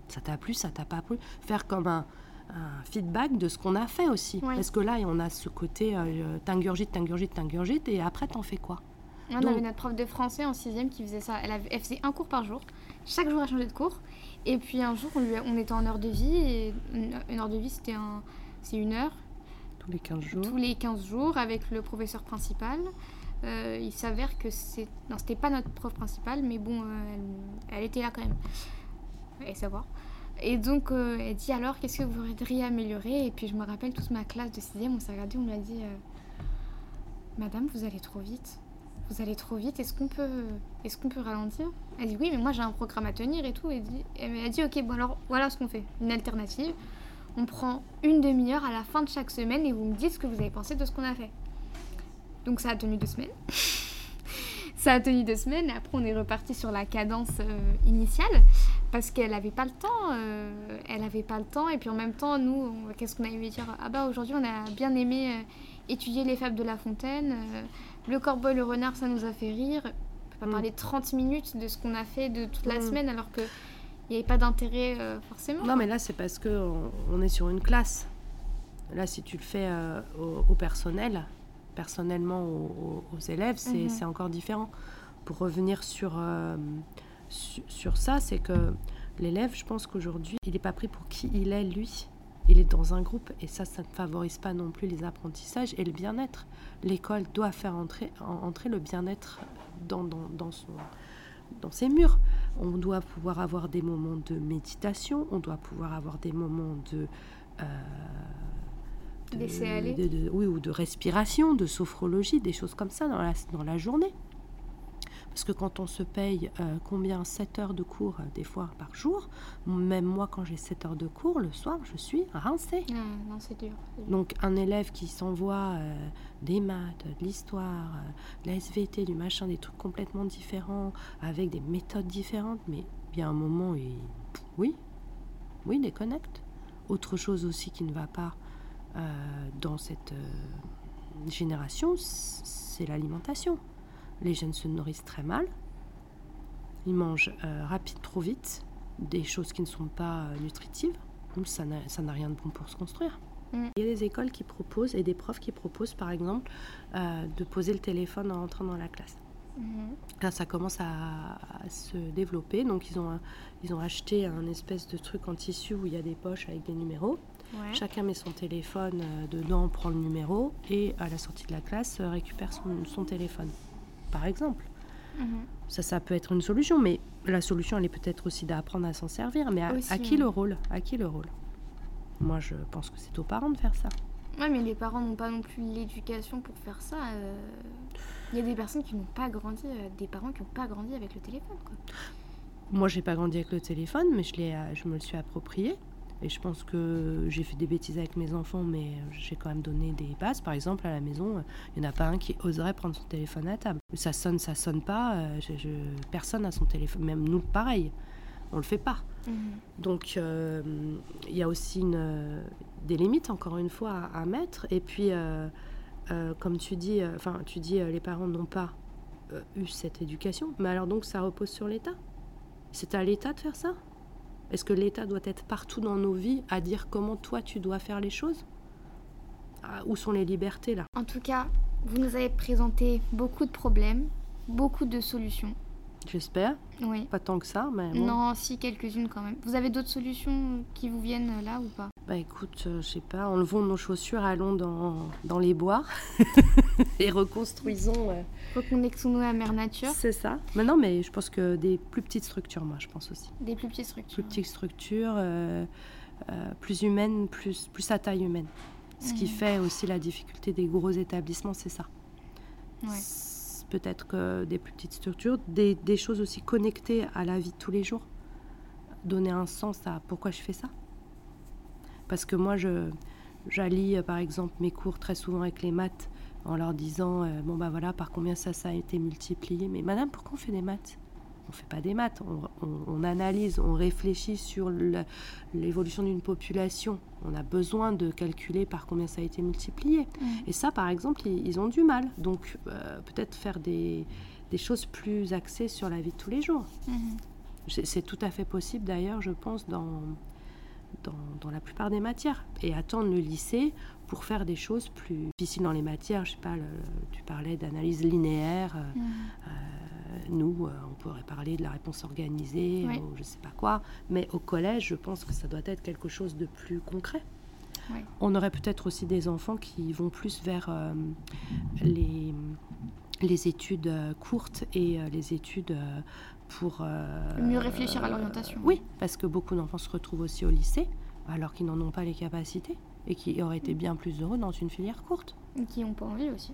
Ça t'a plu, ça t'a pas plu? Faire comme un, un feedback de ce qu'on a fait aussi. Parce que là, on a ce côté euh, t'ingurgite, t'ingurgite, t'ingurgite, et après, t'en fais quoi On Donc- avait notre prof de français en sixième qui faisait ça. Elle, avait- elle faisait un cours par jour. Chaque jour, elle changeait de cours. Et puis un jour, on, lui a- on était en heure de vie. Et une, une heure de vie, c'était un, c'est une heure Tous les 15 jours. tous les 15 jours avec le professeur principal. Euh, il s'avère que c'est... Non, c'était pas notre prof principal, mais bon, euh, elle, elle était là quand même. Et savoir. Et donc, euh, elle dit alors, qu'est-ce que vous voudriez améliorer? Et puis, je me rappelle toute ma classe de 6 on s'est regardé, on lui a dit euh, Madame, vous allez trop vite. Vous allez trop vite, est-ce qu'on peut, est qu'on peut ralentir? Elle dit Oui, mais moi j'ai un programme à tenir et tout. Elle, dit, elle a dit Ok, bon alors voilà ce qu'on fait. Une alternative. On prend une demi-heure à la fin de chaque semaine et vous me dites ce que vous avez pensé de ce qu'on a fait. Donc, ça a tenu deux semaines. <laughs> ça a tenu deux semaines et après on est reparti sur la cadence euh, initiale parce qu'elle n'avait pas le temps. Euh, elle n'avait pas le temps et puis en même temps, nous, qu'est-ce qu'on a aimé dire? Ah bah aujourd'hui on a bien aimé euh, étudier les fables de La Fontaine. le corbeau et le renard, ça nous a fait rire. On peut pas mm. parler 30 minutes de ce qu'on a fait de toute la mm. semaine alors que il n'y avait pas d'intérêt forcément. Non mais là c'est parce qu'on on est sur une classe. Là si tu le fais au personnel, personnellement aux, élèves, mhm. c'est encore différent. Pour revenir sur, sur, ça, c'est que l'élève, je pense qu'aujourd'hui, il n'est pas pris pour qui il est, lui. Il est dans un groupe et ça, ça ne favorise pas non plus les apprentissages et le bien-être. L'école doit faire entrer, entrer le bien-être dans, dans, dans, son, dans ses murs. On doit pouvoir avoir des moments de méditation, on doit pouvoir avoir des moments de... Euh, de, oui, ou de respiration, de sophrologie, des choses comme ça dans la, dans la journée. Parce que quand on se paye euh, combien? 7 heures de cours, euh, des fois par jour, même moi quand j'ai 7 heures de cours, le soir, je suis rincée. Ah, non, c'est dur, Donc un élève qui s'envoie euh, des maths, de l'histoire, de la SVT, du machin, des trucs complètement différents, avec des méthodes différentes, mais il y a un moment, il... oui, oui, déconnecte. Autre chose aussi qui ne va pas, dans cette génération, c'est l'alimentation. Les jeunes se nourrissent très mal, ils mangent euh, rapide, trop vite, des choses qui ne sont pas nutritives. Donc ça n'a rien de bon pour se construire. Mm. Il y a des écoles qui proposent et des profs qui proposent, par exemple, de poser le téléphone en entrant dans la classe. Mm-hmm. Là, ça commence à, se développer. Donc, ils ont, ils ont acheté un espèce de truc en tissu où il y a des poches avec des numéros. Chacun met son téléphone euh, dedans, prend le numéro et à la sortie de la classe euh, récupère son, téléphone, par exemple. Mhm. Ça, ça peut être une solution, mais la solution, elle est peut-être aussi d'apprendre à s'en servir. Mais à, qui le rôle? À qui le rôle? Moi, je pense que c'est aux parents de faire ça. Oui, mais les parents n'ont pas non plus l'éducation pour faire ça. Euh. Il y a des personnes qui n'ont pas grandi, des parents qui n'ont pas grandi avec le téléphone. Quoi. Moi, j'ai pas grandi avec le téléphone, mais je, je me le suis approprié. Et je pense que j'ai fait des bêtises avec mes enfants, mais j'ai quand même donné des bases. Par exemple, à la maison, il n'y en a pas un qui oserait prendre son téléphone à table. Ça sonne, ça sonne pas. Euh, je, personne n'a son téléphone. Même nous, pareil. On le fait pas. Mhm. Donc, euh, il y a aussi une, des limites, encore une fois, à, mettre. Et puis, euh, comme tu dis, enfin, tu dis, les parents n'ont pas eu cette éducation. Mais alors, donc, ça repose sur l'État. C'est à l'État de faire ça est-ce que l'État doit être partout dans nos vies à dire comment toi tu dois faire les choses? Ah, Où sont les libertés là? En tout cas, vous nous avez présenté beaucoup de problèmes, beaucoup de solutions. J'espère. Oui. Pas tant que ça, mais Non, si, quelques-unes quand même. Vous avez d'autres solutions qui vous viennent là ou pas? Bah écoute, euh, je sais pas, enlevons nos chaussures, allons dans, dans les bois <laughs> et reconstruisons. Euh... Reconnectons-nous à Mère Nature. C'est ça. Mais non, mais je pense que des plus petites structures, moi, je pense aussi. Des plus petites structures. Plus petites structures, euh, euh, plus humaines, plus, plus à taille humaine. Ce qui mhm. fait aussi la difficulté des gros établissements, c'est ça. Ouais peut-être que des plus petites structures, des, choses aussi connectées à la vie de tous les jours. Donner un sens à pourquoi je fais ça. Parce que moi, je, j'allie euh, par exemple mes cours très souvent avec les maths en leur disant euh, bon bah voilà par combien ça ça a été multiplié mais madame pourquoi on fait des maths? On fait pas des maths, on, analyse, on réfléchit sur l'évolution d'une population. On a besoin de calculer par combien ça a été multiplié. Mm. Et ça, par exemple, ils, ont du mal. Donc, euh, peut-être faire des, choses plus axées sur la vie de tous les jours. Mm-hmm. C'est tout à fait possible, d'ailleurs, je pense, dans, dans, la plupart des matières. Et attendre le lycée pour faire des choses plus difficiles dans les matières. Je sais pas, tu parlais d'analyse linéaire. Euh, mm. euh, nous, euh, on pourrait parler de la réponse organisée ou je sais pas quoi. Mais au collège, je pense que ça doit être quelque chose de plus concret. On aurait peut-être aussi des enfants qui vont plus vers les, les études courtes et les études pour... Mieux réfléchir à l'orientation. oui, parce que beaucoup d'enfants se retrouvent aussi au lycée alors qu'ils n'en ont pas les capacités et qui auraient été bien plus heureux dans une filière courte. Et qui n'ont pas envie aussi.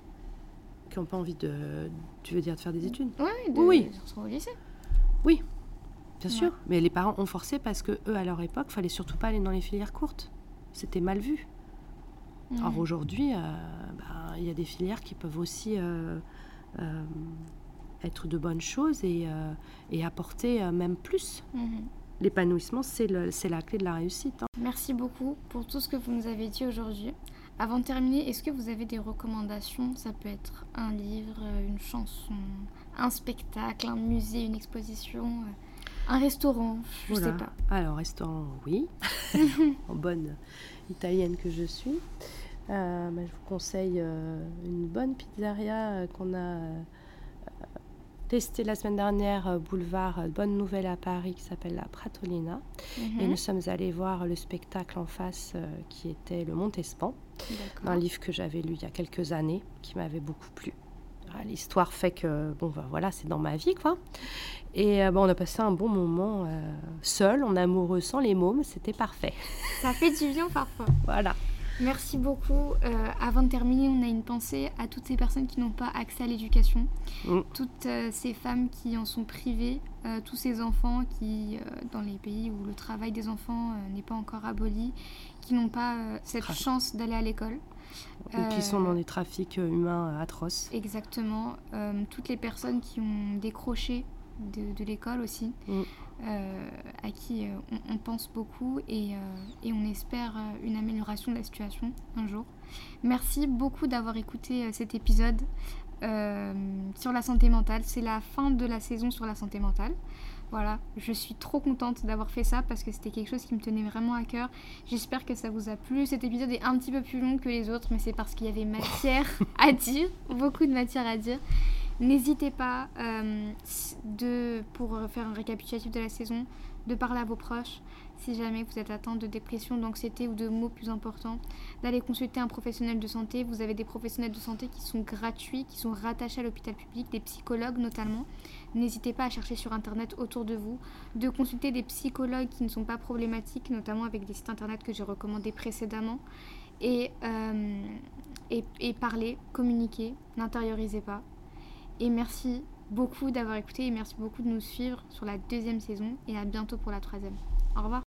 Qui n'ont pas envie de... Tu veux dire de faire des études Oui, de Oui. se au lycée. Oui, bien sûr. Mais les parents ont forcé parce que eux, à leur époque, fallait surtout pas aller dans les filières courtes. C'était mal vu. Alors aujourd'hui, euh, bah, il y a des filières qui peuvent aussi euh, euh, être de bonnes choses et, et apporter même plus. Mhm. L'épanouissement, c'est la clé de la réussite. hein. Merci beaucoup pour tout ce que vous nous avez dit aujourd'hui. Avant de terminer, est-ce que vous avez des recommandations? Ça peut être un livre, euh, une chanson, un spectacle, un musée, une exposition, euh, un restaurant, je Voilà. sais pas. Alors, restaurant, oui, <laughs> en bonne italienne que je suis. Euh, bah, je vous conseille euh, une bonne pizzeria euh, qu'on a testée la semaine dernière, boulevard Bonne Nouvelle à Paris, qui s'appelle la Pratolina. Et Mhm. nous sommes allés voir le spectacle en face qui était le Montespan, un D'accord. livre que j'avais lu il y a quelques années, qui m'avait beaucoup plu. Ah, L'histoire fait que, bon, bah, voilà, c'est dans ma vie, quoi. Et euh, bon, on a passé un bon moment euh, seul, en amoureux, sans les mômes, c'était parfait. <laughs> Ça fait du bien parfois. Voilà. Merci beaucoup. Euh, avant de terminer, on a une pensée à toutes ces personnes qui n'ont pas accès à l'éducation, Mm. toutes ces femmes qui en sont privées, tous ces enfants qui, dans les pays où le travail des enfants n'est pas encore aboli, qui n'ont pas euh, cette Trafic. chance d'aller à l'école. Ou qui sont Euh, dans des trafics euh, humains euh, atroces. Exactement. Euh, toutes les personnes qui ont décroché de, de l'école aussi, Mm. euh, à qui euh, on, on pense beaucoup et, euh, et on espère euh, une amélioration de la situation un jour. Merci beaucoup d'avoir écouté euh, cet épisode euh, sur la santé mentale. C'est la fin de la saison sur la santé mentale. Voilà, je suis trop contente d'avoir fait ça parce que c'était quelque chose qui me tenait vraiment à cœur. J'espère que ça vous a plu. Cet épisode est un petit peu plus long que les autres, mais c'est parce qu'il y avait matière <laughs> à dire, beaucoup de matière à dire. N'hésitez pas, euh, de, pour faire un récapitulatif de la saison, de parler à vos proches si jamais vous êtes atteint de dépression, d'anxiété ou de mots plus importants, d'aller consulter un professionnel de santé. Vous avez des professionnels de santé qui sont gratuits, qui sont rattachés à l'hôpital public, des psychologues notamment. N'hésitez pas à chercher sur internet autour de vous, de consulter des psychologues qui ne sont pas problématiques, notamment avec des sites internet que j'ai recommandés précédemment. Et, euh, parler, communiquer, n'intériorisez pas. Et merci beaucoup d'avoir écouté et merci beaucoup de nous suivre sur la deuxième saison et à bientôt pour la troisième. Au revoir.